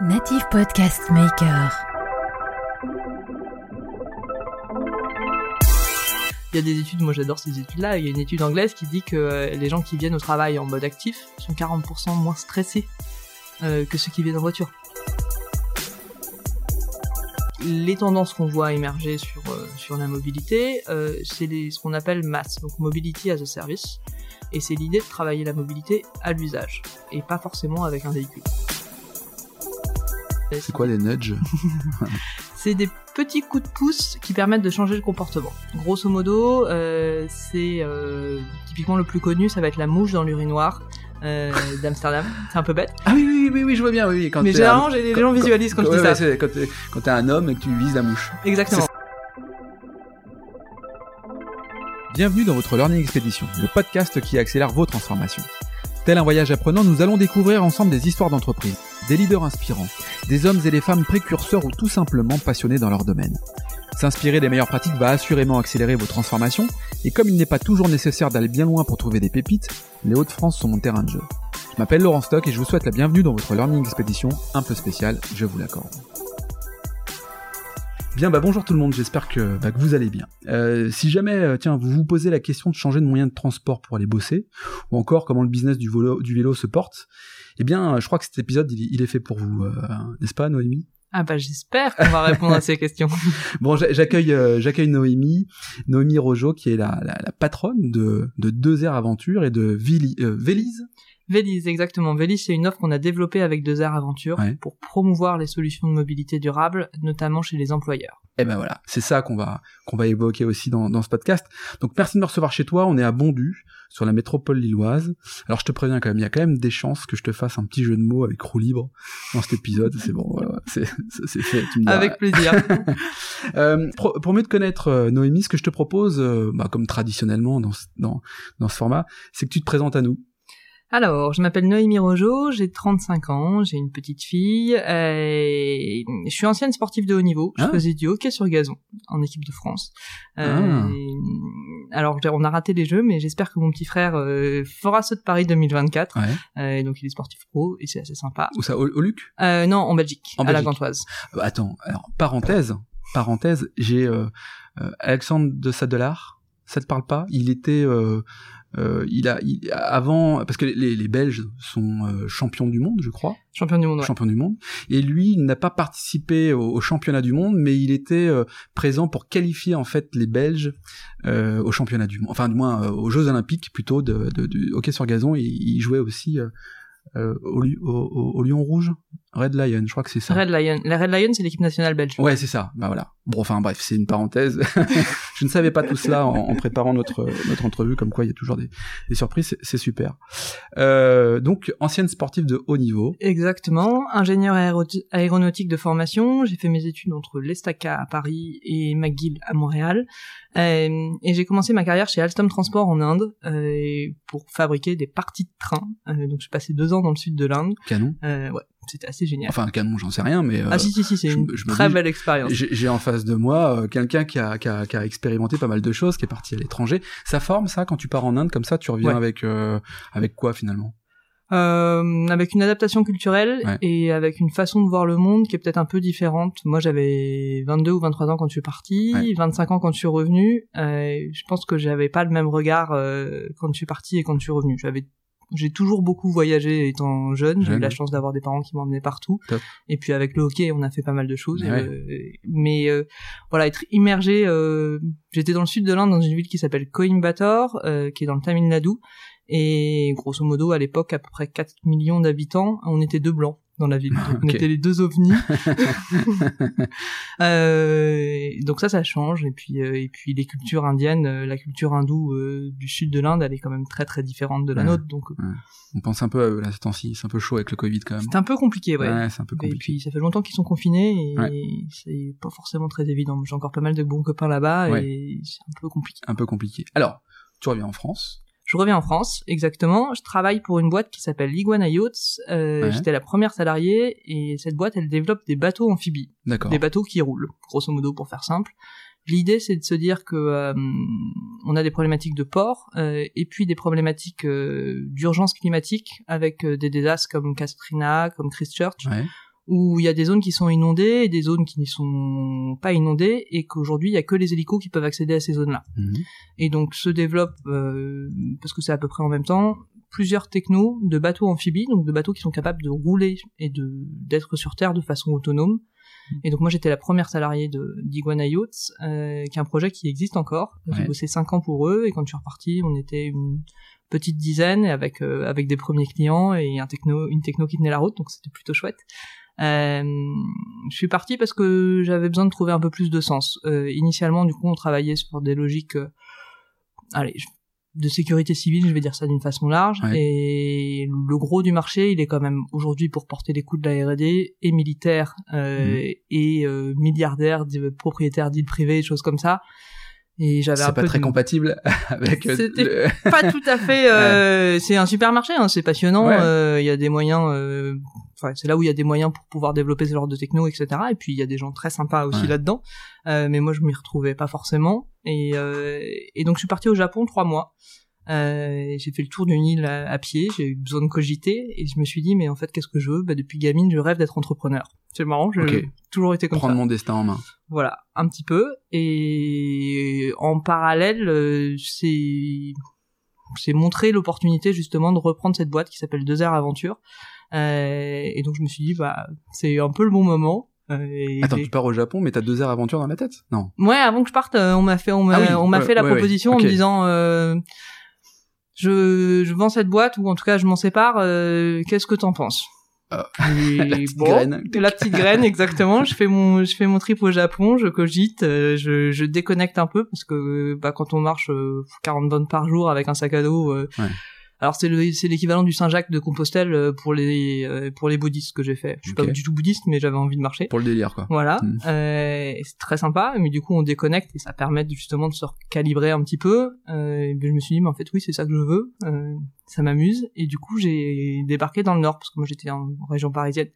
Native Podcast Maker. Il y a des études, moi j'adore ces études-là, il y a une étude anglaise qui dit que euh, les gens qui viennent au travail en mode actif sont 40% moins stressés euh, que ceux qui viennent en voiture. Les tendances qu'on voit émerger sur, euh, sur la mobilité, c'est ce qu'on appelle MAS, donc Mobility as a Service, et c'est l'idée de travailler la mobilité à l'usage, et pas forcément avec un véhicule. C'est quoi les nudges c'est des petits coups de pouce qui permettent de changer le comportement. Grosso modo, euh, c'est euh, typiquement le plus connu, ça va être la mouche dans l'urinoir euh, d'Amsterdam. C'est un peu bête, Ah oui, oui, oui, oui, je vois bien, oui. oui, Quand mais généralement un- j'ai- les quand- gens quand- visualisent quand je ouais, dis ouais, ça. quand t'es quand t'es un homme et que tu vises la mouche. Exactement. Bienvenue dans votre Learning Expedition, le podcast qui accélère vos transformations. Tel un voyage apprenant, nous allons découvrir ensemble des histoires d'entreprise, des leaders inspirants, des hommes et des femmes précurseurs ou tout simplement passionnés dans leur domaine. S'inspirer des meilleures pratiques va assurément accélérer vos transformations, et comme il n'est pas toujours nécessaire d'aller bien loin pour trouver des pépites, les Hauts-de-France sont mon terrain de jeu. Je m'appelle Laurent Stock et je vous souhaite la bienvenue dans votre Learning Expedition un peu spéciale, je vous l'accorde. Bien, bah bonjour tout le monde, j'espère que, bah, que vous allez bien. Euh, si jamais, euh, tiens, vous vous posez la question de changer de moyen de transport pour aller bosser, ou encore comment le business du, vélo- du vélo se porte, eh bien, euh, je crois que cet épisode, il, il est fait pour vous, euh, n'est-ce pas, Noémie? Ah bah j'espère qu'on va répondre à ces questions. Bon, j'a- j'accueille j'accueille Noémie, Noémie Rojo, qui est la, la, la patronne de, de Deux Airs Aventure et de Vili, Vélise. Vélis, exactement. Vélis, c'est une offre qu'on a développée avec Deux Airs Aventure Ouais. pour promouvoir les solutions de mobilité durable, notamment chez les employeurs. Et ben voilà, c'est ça qu'on va qu'on va évoquer aussi dans, dans ce podcast. Donc merci de me recevoir chez toi. On est à Bondu, sur la métropole lilloise. Alors je te préviens quand même, il y a quand même des chances que je te fasse un petit jeu de mots avec roue libre dans cet épisode. C'est bon, voilà, c'est fait. Tu me. Avec plaisir. Euh, pour, pour mieux te connaître, euh, Noémie, ce que je te propose, euh, bah, comme traditionnellement dans dans dans ce format, c'est que tu te présentes à nous. Alors, je m'appelle Noémie Rojo, j'ai 35 ans, j'ai une petite fille, euh, et je suis ancienne sportive de haut niveau, je Ah. faisais du hockey sur gazon en équipe de France. Euh, Ah. Alors, on a raté les jeux, mais j'espère que mon petit frère euh, fera ceux de Paris 2024. Ouais. Euh, donc, il est sportif pro, et c'est assez sympa. Où ça, au, au Luc? Euh, non, en Belgique, En à la Belgique. Gantoise. Euh, Attends, alors parenthèse, parenthèse, j'ai Alexandre de Sadelard. Ça te parle pas? Il était, euh, il a, il- avant, parce que les, les Belges sont euh, champions du monde, je crois, Champion du monde, ouais. champions du monde, et lui, il n'a pas participé au, au championnat du monde, mais il était euh, présent pour qualifier en fait les Belges euh, au championnat du monde, enfin du moins euh, aux Jeux Olympiques plutôt de, de, du hockey sur gazon. Et il jouait aussi euh, euh, au, au- au Lion Rouge, Red Lion, je crois que c'est ça. Red Lion. La Red Lion, c'est l'équipe nationale belge. Ouais, c'est ça. Bah voilà. Bon, enfin bref, c'est une parenthèse. je ne savais pas tout cela en, en préparant notre notre entrevue, comme quoi il y a toujours des, des surprises. C'est- super. Euh, donc, ancienne sportive de haut niveau. Exactement, ingénieur aéro- aéronautique de formation. J'ai fait mes études entre l'Estaca à Paris et McGill à Montréal. Euh, et j'ai commencé ma carrière chez Alstom Transport en Inde euh, pour fabriquer des parties de train. Euh, donc j'ai passé deux ans dans le sud de l'Inde. Canon. Euh, ouais, c'était assez génial. Enfin, canon, j'en sais rien, mais euh, ah si si si, c'est une je très dis- belle expérience. j'ai en face de moi euh, quelqu'un qui a, qui, a, qui a expérimenté pas mal de choses, qui est parti à l'étranger. Ça forme ça quand tu pars en Inde comme ça, tu reviens Ouais. avec euh, avec quoi finalement? Avec une adaptation culturelle Ouais. et avec une façon de voir le monde qui est peut-être un peu différente. Moi, j'avais 22 ou 23 ans quand je suis parti, Ouais. 25 ans quand je suis revenu. Je pense que j'avais pas le même regard quand je suis parti et quand je suis revenu. J'avais j'ai toujours beaucoup voyagé étant jeune. J'ai eu la chance d'avoir des parents qui m'emmenaient partout. Top. Et puis avec le hockey, on a fait pas mal de choses. Ouais. Euh, mais euh, voilà, être immergé. euh, J'étais dans le sud de l'Inde, dans une ville qui s'appelle Coimbatore, euh, qui est dans le Tamil Nadu. Et grosso modo, à l'époque, à peu près 4 millions d'habitants, on était deux blancs dans la ville. Donc, On Ok. était les deux ovnis. Euh, donc ça, ça change. Et puis, euh, et puis les cultures indiennes, euh, la culture hindoue du sud de l'Inde, elle est quand même très très différente de la Ouais. nôtre. Donc On pense un peu à eux là, ces temps-ci. C'est un peu chaud avec le Covid quand même. c'est un peu compliqué, ouais. Ouais, c'est un peu Et compliqué. puis ça fait longtemps qu'ils sont confinés et c'est pas forcément très évident. J'ai encore pas mal de bons copains là-bas et c'est un peu compliqué. Un peu compliqué. Alors, tu reviens en France. Je reviens en France, exactement. Je travaille pour une boîte qui s'appelle Liguana Yachts. Euh, Ouais. J'étais la première salariée et cette boîte, elle développe des bateaux amphibies, D'accord. des bateaux qui roulent, grosso modo pour faire simple. L'idée, c'est de se dire que euh, on a des problématiques de port euh, et puis des problématiques d'urgence climatique avec des désastres comme Katrina, comme Christchurch. Ouais. Où il y a des zones qui sont inondées et des zones qui ne sont pas inondées et qu'aujourd'hui il y a que les hélicos qui peuvent accéder à ces zones-là. Mhm. Et donc se développent, euh, parce que c'est à peu près en même temps, plusieurs technos de bateaux amphibies, donc de bateaux qui sont capables de rouler et de d'être sur Terre de façon autonome. Et donc moi j'étais la première salariée de d'Iguana Yachts, euh, qui est un projet qui existe encore. J'ai Ouais. bossé cinq ans pour eux et quand je suis reparti, on était une petite dizaine avec euh, avec des premiers clients et un techno une techno qui tenait la route, donc c'était plutôt chouette. Euh, je suis partie parce que j'avais besoin de trouver un peu plus de sens. Euh, initialement, du coup, on travaillait sur des logiques, euh, allez, de sécurité civile, je vais dire ça d'une façon large. Ouais. Et le gros du marché, il est quand même aujourd'hui pour porter les coûts de la R&D et militaire euh, Mhm. et euh, milliardaire, de propriétaires d'îles privées, choses comme ça. Et j'avais un C'est pas peu très de- compatible avec C'était le- pas tout à fait. euh, C'est un super marché, hein, c'est passionnant. Ouais. euh, Il y a des moyens. Enfin, c'est là où il y a des moyens pour pouvoir développer ce genre de techno, etc. Et puis il y a des gens très sympas aussi Ouais. là-dedans. Euh, mais moi, je m'y retrouvais pas forcément. Et, euh, et donc, je suis partie au Japon trois mois. Euh, j'ai fait le tour d'une île à, à pied. J'ai eu besoin de cogiter et je me suis dit, mais en fait, qu'est-ce que je veux? Bah, Depuis gamine, je rêve d'être entrepreneur. C'est marrant. J'ai toujours été comme prendre ça. mon destin en main. Voilà, un petit peu. Et en parallèle, c'est c'est montrer l'opportunité justement de reprendre cette boîte qui s'appelle Deux Airs Aventure. Euh, et donc je me suis dit bah c'est un peu le bon moment. Euh, Attends, tu pars au Japon, mais t'as deux heures aventure dans la tête? Non. Ouais, avant que je parte, euh, on m'a fait on m'a Ah oui, on m'a ouais, fait la ouais, ouais. proposition en me disant euh, je je vends cette boîte ou en tout cas je m'en sépare. euh, Qu'est-ce que t'en penses? Ah, la petite bon, graine. La petite graine, exactement. Je fais mon, je fais mon trip au Japon, je cogite, je, je déconnecte un peu parce que bah, quand on marche euh, 40 bonnes par jour avec un sac à dos, euh, Ouais. Alors c'est le, c'est l'équivalent du Saint-Jacques de Compostelle euh, pour les, euh, pour les bouddhistes que j'ai fait. Je suis pas du tout bouddhiste, mais j'avais envie de marcher. Pour le délire, quoi. Voilà, Mm. euh, c'est très sympa, mais du coup on déconnecte et ça permet justement de se recalibrer un petit peu. Euh, et puis je me suis dit, mais en fait oui, c'est ça que je veux, euh, ça m'amuse. Et du coup j'ai débarqué dans le Nord parce que moi j'étais en région parisienne.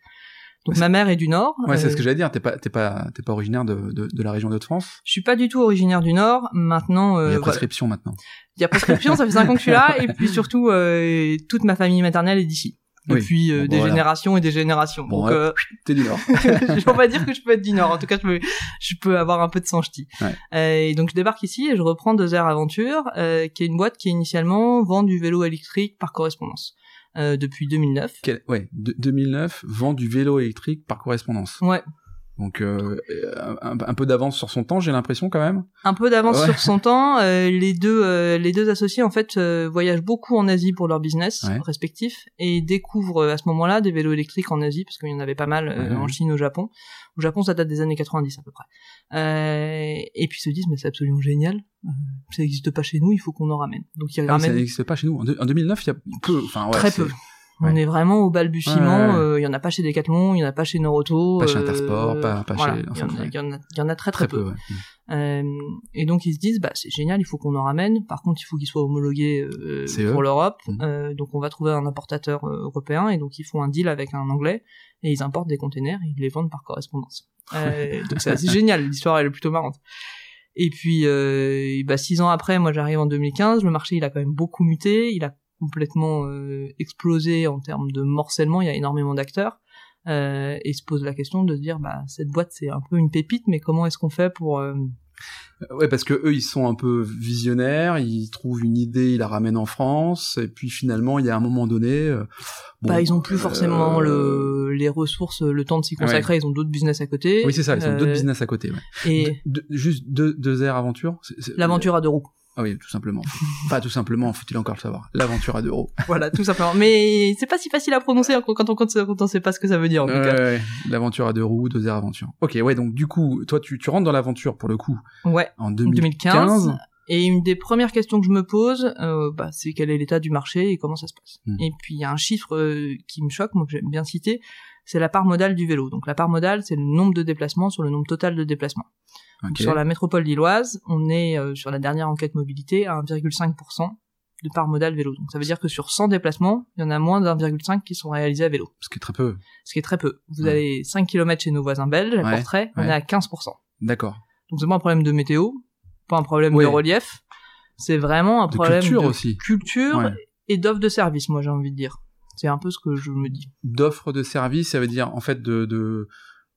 Donc ma mère est du Nord. Ouais, c'est euh, ce que j'allais dire. T'es pas, t'es pas, t'es pas originaire de, de, de la région d'Hauts-de-France? Je suis pas du tout originaire du Nord. Maintenant, Il y euh, a voilà. prescription maintenant. il y a prescription, ça fait 5 ans que je suis là, et puis surtout euh, toute ma famille maternelle est d'ici. Oui. Depuis euh, Bon, des voilà. générations et des générations. Bon, Donc ouais. euh, T'es du Nord. on va dire que je peux être du Nord. En tout cas, je peux, je peux avoir un peu de sang ch'ti. Ouais. Euh, et donc, je débarque ici et je reprends Deux Airs Aventure, euh, qui est une boîte qui initialement vend du vélo électrique par correspondance euh, depuis 2009. Quel- ouais, de- 2009, vend du vélo électrique par correspondance. Ouais, Donc euh, un, un peu d'avance sur son temps, j'ai l'impression quand même. un peu d'avance Ouais. sur son temps. Euh, les deux, euh, les deux associés en fait euh, voyagent beaucoup en Asie pour leur business Ouais. respectif et découvrent euh, à ce moment-là des vélos électriques en Asie parce qu'il y en avait pas mal euh, Ouais. en Chine, au Japon. Au Japon, ça date des années 90 à peu près. Euh, et puis ils se disent mais c'est absolument génial. Ça n'existe pas chez nous, il faut qu'on en ramène. Donc ils Ah, ramènent ça n'existe pas chez nous. En, deux- en 2009, il y a peu. Enfin, ouais, très c'est- On ouais. est vraiment au balbutiement. Ouais, ouais, euh, Il y en a pas chez Decathlon, il y en a pas chez Noroto. Pas chez euh, Intersport, pas- pas voilà. chez- Il y, en enfin, ouais. y en a, il y en a très très, Très peu. ouais. euh, et donc ils se disent bah c'est génial, il faut qu'on en ramène. Par contre, il faut qu'il soit homologué euh, CE. pour l'Europe. Euh, donc on va trouver un importateur européen et donc ils font un deal avec un anglais et ils importent des containers et ils les vendent par correspondance. Euh, donc c'est assez génial, l'histoire elle est plutôt marrante. Et puis euh, bah six ans après, moi j'arrive en 2015, le marché il a quand même beaucoup muté, il a complètement euh, explosé en termes de morcellement, il y a énormément d'acteurs. Euh, et se pose la question de se dire bah cette boîte c'est un peu une pépite mais comment est-ce qu'on fait pour euh, Ouais, parce que eux, ils sont un peu visionnaires. Ils trouvent une idée, ils la ramènent en France, et puis finalement, il y a un moment donné. euh, bon, bah ils ont plus forcément le, les ressources, le temps de s'y consacrer. Ils ont d'autres business à côté. Oui, c'est ça. Ils ont d'autres business à côté. Ouais. Et De- juste deux, deux airs aventure. l'aventure à deux roues. Ah oui, tout simplement. Pas tout simplement, faut-il encore le savoir. L'aventure à deux roues. voilà, tout simplement. Mais c'est pas si facile à prononcer quand on, quand on, quand on sait pas ce que ça veut dire en tout cas. ouais, ouais. L'aventure à deux roues, aventure. Ok, ouais, donc du coup, toi, tu, tu rentres dans l'aventure pour le coup Ouais. en 2015. 2015. Et une des premières questions que je me pose, euh, bah, c'est quel est l'état du marché et comment ça se passe. Hmm. Et puis il y a un chiffre euh, qui me choque, moi que j'aime bien citer, c'est la part modale du vélo. Donc la part modale, c'est le nombre de déplacements sur le nombre total de déplacements. Sur la métropole lilloise, on est euh, sur la dernière enquête mobilité à 1,5% de part modale vélo. Donc ça veut dire que sur 100 déplacements, il y en a moins d'1,5 qui sont réalisés à vélo, Ce qui est très peu. ce qui est très peu. Vous Ouais. allez 5 km chez nos voisins belges, Ouais, Portrait, on ouais. est à 15%. D'accord. Donc c'est pas un problème de météo, pas un problème de relief, c'est vraiment un De problème culture de aussi. culture et d'offre de service, moi j'ai envie de dire. C'est un peu ce que je me dis. D'offres de services, ça veut dire en fait de, de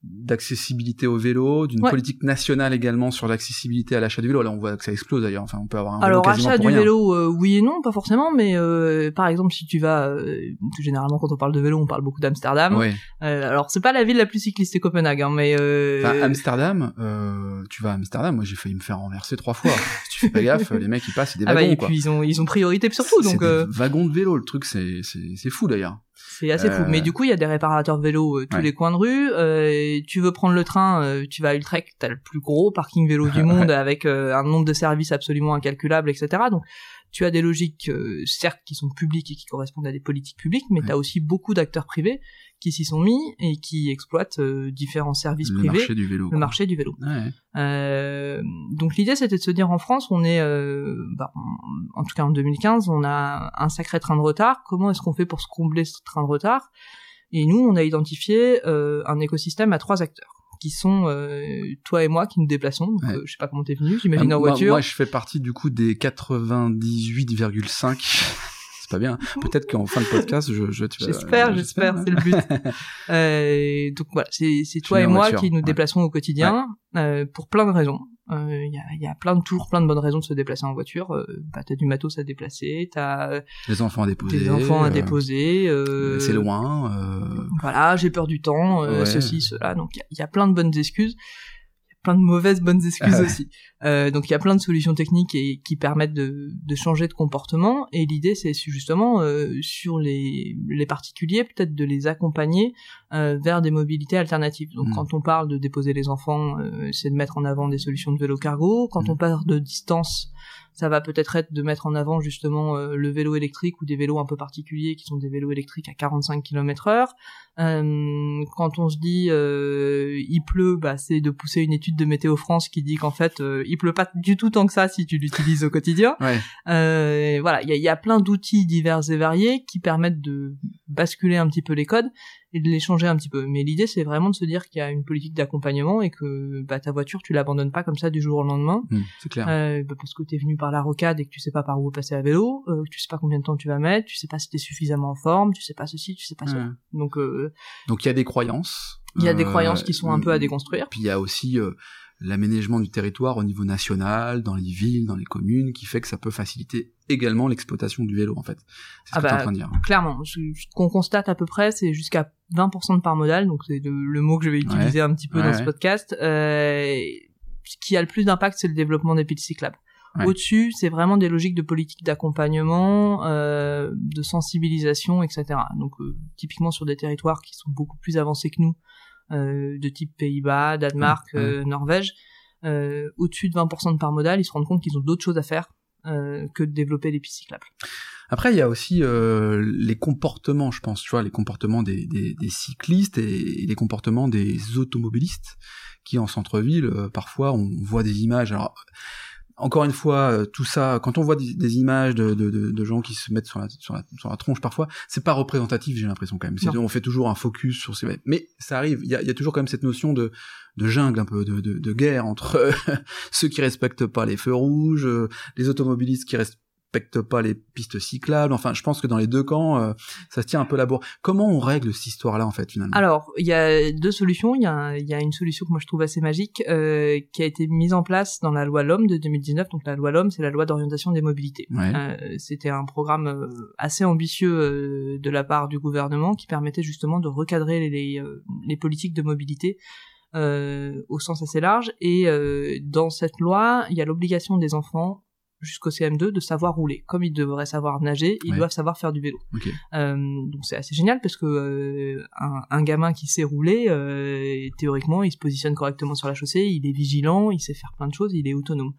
d'accessibilité au vélo, d'une Ouais. politique nationale également sur l'accessibilité à l'achat du vélo. Là, on voit que ça explose d'ailleurs. Enfin, on peut avoir un vélo Alors quasiment achat pour du rien. vélo, euh, oui et non, pas forcément, mais euh, par exemple si tu vas, euh, généralement quand on parle de vélo, on parle beaucoup d'Amsterdam. Ouais. Euh, alors c'est pas la ville la plus cycliste, c'est Copenhague, hein, mais euh, Enfin, Amsterdam, euh, tu vas à Amsterdam, moi j'ai failli me faire renverser trois fois. si tu fais pas gaffe, les mecs ils passent, c'est des ah bah, et quoi. puis ils ont ils ont priorité surtout, donc des wagons de vélo, le truc c'est c'est c'est fou d'ailleurs. C'est assez fou. Euh, Mais du coup il y a des réparateurs vélo euh, tous Ouais. les coins de rue. Euh, tu veux prendre le train, euh, tu vas à Utrecht, t'as le plus gros parking vélo du monde avec euh, un nombre de services absolument incalculable, etc. Donc tu as des logiques euh, certes qui sont publiques et qui correspondent à des politiques publiques, mais Ouais. tu as aussi beaucoup d'acteurs privés qui s'y sont mis et qui exploitent euh, différents services Le privés, marché du vélo. le quoi. marché du vélo. Ouais. Euh, donc l'idée c'était de se dire en France, on est, euh, bah, en- tout cas en 2015, on a un sacré train de retard. Comment est-ce qu'on fait pour se combler ce train de retard? Et nous, on a identifié un écosystème à trois acteurs qui sont euh, toi et moi qui nous déplaçons. Donc, Ouais. euh, je sais pas comment t'es venu, j'imagine Ah, en moi, voiture. Moi, je fais partie du coup des 98,5. Pas bien. Peut-être qu'en fin de podcast, je, je J'espère, euh, j'espère, hein. c'est le but. Euh, donc voilà, c'est c'est toi et moi voiture, qui nous déplaçons au quotidien euh, pour plein de raisons. Euh, Il y, a, il y a plein de toujours plein de bonnes raisons de se déplacer en voiture. Euh, bah, t'as du matos à déplacer, t'as euh, Les enfants à déposer. des enfants à euh, déposer. euh, C'est loin. euh, Voilà, j'ai peur du temps, euh, Ouais. ceci, cela. Donc il y y, a plein de bonnes excuses. Plein de mauvaises bonnes excuses Ah ouais. aussi. Euh, donc il y a plein de solutions techniques et qui permettent de, de changer de comportement. Et l'idée c'est justement euh, sur les, les particuliers peut-être de les accompagner vers des mobilités alternatives. Donc Mm. quand on parle de déposer les enfants, euh, c'est de mettre en avant des solutions de vélo cargo. Quand Mm. on parle de distance, ça va peut-être être de mettre en avant justement euh, le vélo électrique ou des vélos un peu particuliers qui sont des vélos électriques à 45 km heure. Euh, quand on se dit euh, il pleut, bah, c'est de pousser une étude de Météo France qui dit qu'en fait euh, il pleut pas du tout tant que ça si tu l'utilises au quotidien. Ouais. Euh, voilà, il y a, il y a plein d'outils divers et variés qui permettent de basculer un petit peu les codes et de les changer un petit peu. Mais l'idée, c'est vraiment de se dire qu'il y a une politique d'accompagnement et que bah, ta voiture, tu l'abandonnes pas comme ça du jour au lendemain, Hmm, c'est clair. euh, bah, parce que t'es venu par la rocade et que tu sais pas par où passer à vélo, euh, tu sais pas combien de temps tu vas mettre, tu sais pas si t'es suffisamment en forme, tu sais pas ceci, tu sais pas cela. Ouais. Donc euh, Donc il y a des croyances. il y a des Euh, croyances qui sont un peu à déconstruire. Puis il y a aussi euh, l'aménagement du territoire au niveau national, dans les villes, dans les communes, qui fait que ça peut faciliter également l'exploitation du vélo en fait. C'est ce Ah que t'es en bah, train de dire. Clairement, ce qu'on constate à peu près, c'est jusqu'à 20% de part modale, donc c'est le, mot que je vais utiliser un petit peu Ouais, dans ouais. ce podcast. Euh, ce qui a le plus d'impact, c'est le développement des pistes cyclables. Au-dessus, c'est vraiment des logiques de politique d'accompagnement, euh, de sensibilisation, etc. Donc euh, typiquement sur des territoires qui sont beaucoup plus avancés que nous, euh, de type Pays-Bas, Danemark, euh, Norvège, euh, au-dessus de 20% de part modale, ils se rendent compte qu'ils ont d'autres choses à faire euh, que de développer les pistes cyclables. Après, il y a aussi euh, les comportements, je pense, tu vois, les comportements des, des, des cyclistes et, et les comportements des automobilistes qui, en centre-ville, euh, parfois, on voit des images. Alors, encore une fois, euh, tout ça, quand on voit des, des images de, de, de, de gens qui se mettent sur la, sur la, sur la tronche, parfois, c'est pas représentatif, j'ai l'impression quand même. C'est-. On fait toujours un focus sur ces... Mais ça arrive, il y a, il y a toujours quand même cette notion de, de jungle, un peu, de, de, de guerre entre ceux qui respectent pas les feux rouges, euh, les automobilistes qui respectent pas les pistes cyclables. Enfin, je pense que dans les deux camps, euh, ça se tient un peu la bourre. Comment on règle cette histoire-là, en fait, finalement? Alors, il y a deux solutions. Il y, a, il y a une solution que moi je trouve assez magique, euh, qui a été mise en place dans la loi LOM de 2019. Donc la loi LOM, c'est la loi d'orientation des mobilités. Ouais. Euh, C'était un programme assez ambitieux de la part du gouvernement qui permettait justement de recadrer les, les, les politiques de mobilité au sens assez large. Et dans cette loi, il y a l'obligation des enfants jusqu'au CM2 de savoir rouler. Comme ils devraient savoir nager, ils Ouais. doivent savoir faire du vélo. Euh, donc c'est assez génial parce que euh, un, un gamin qui sait rouler, euh, théoriquement, il se positionne correctement sur la chaussée, il est vigilant, il sait faire plein de choses, il est autonome.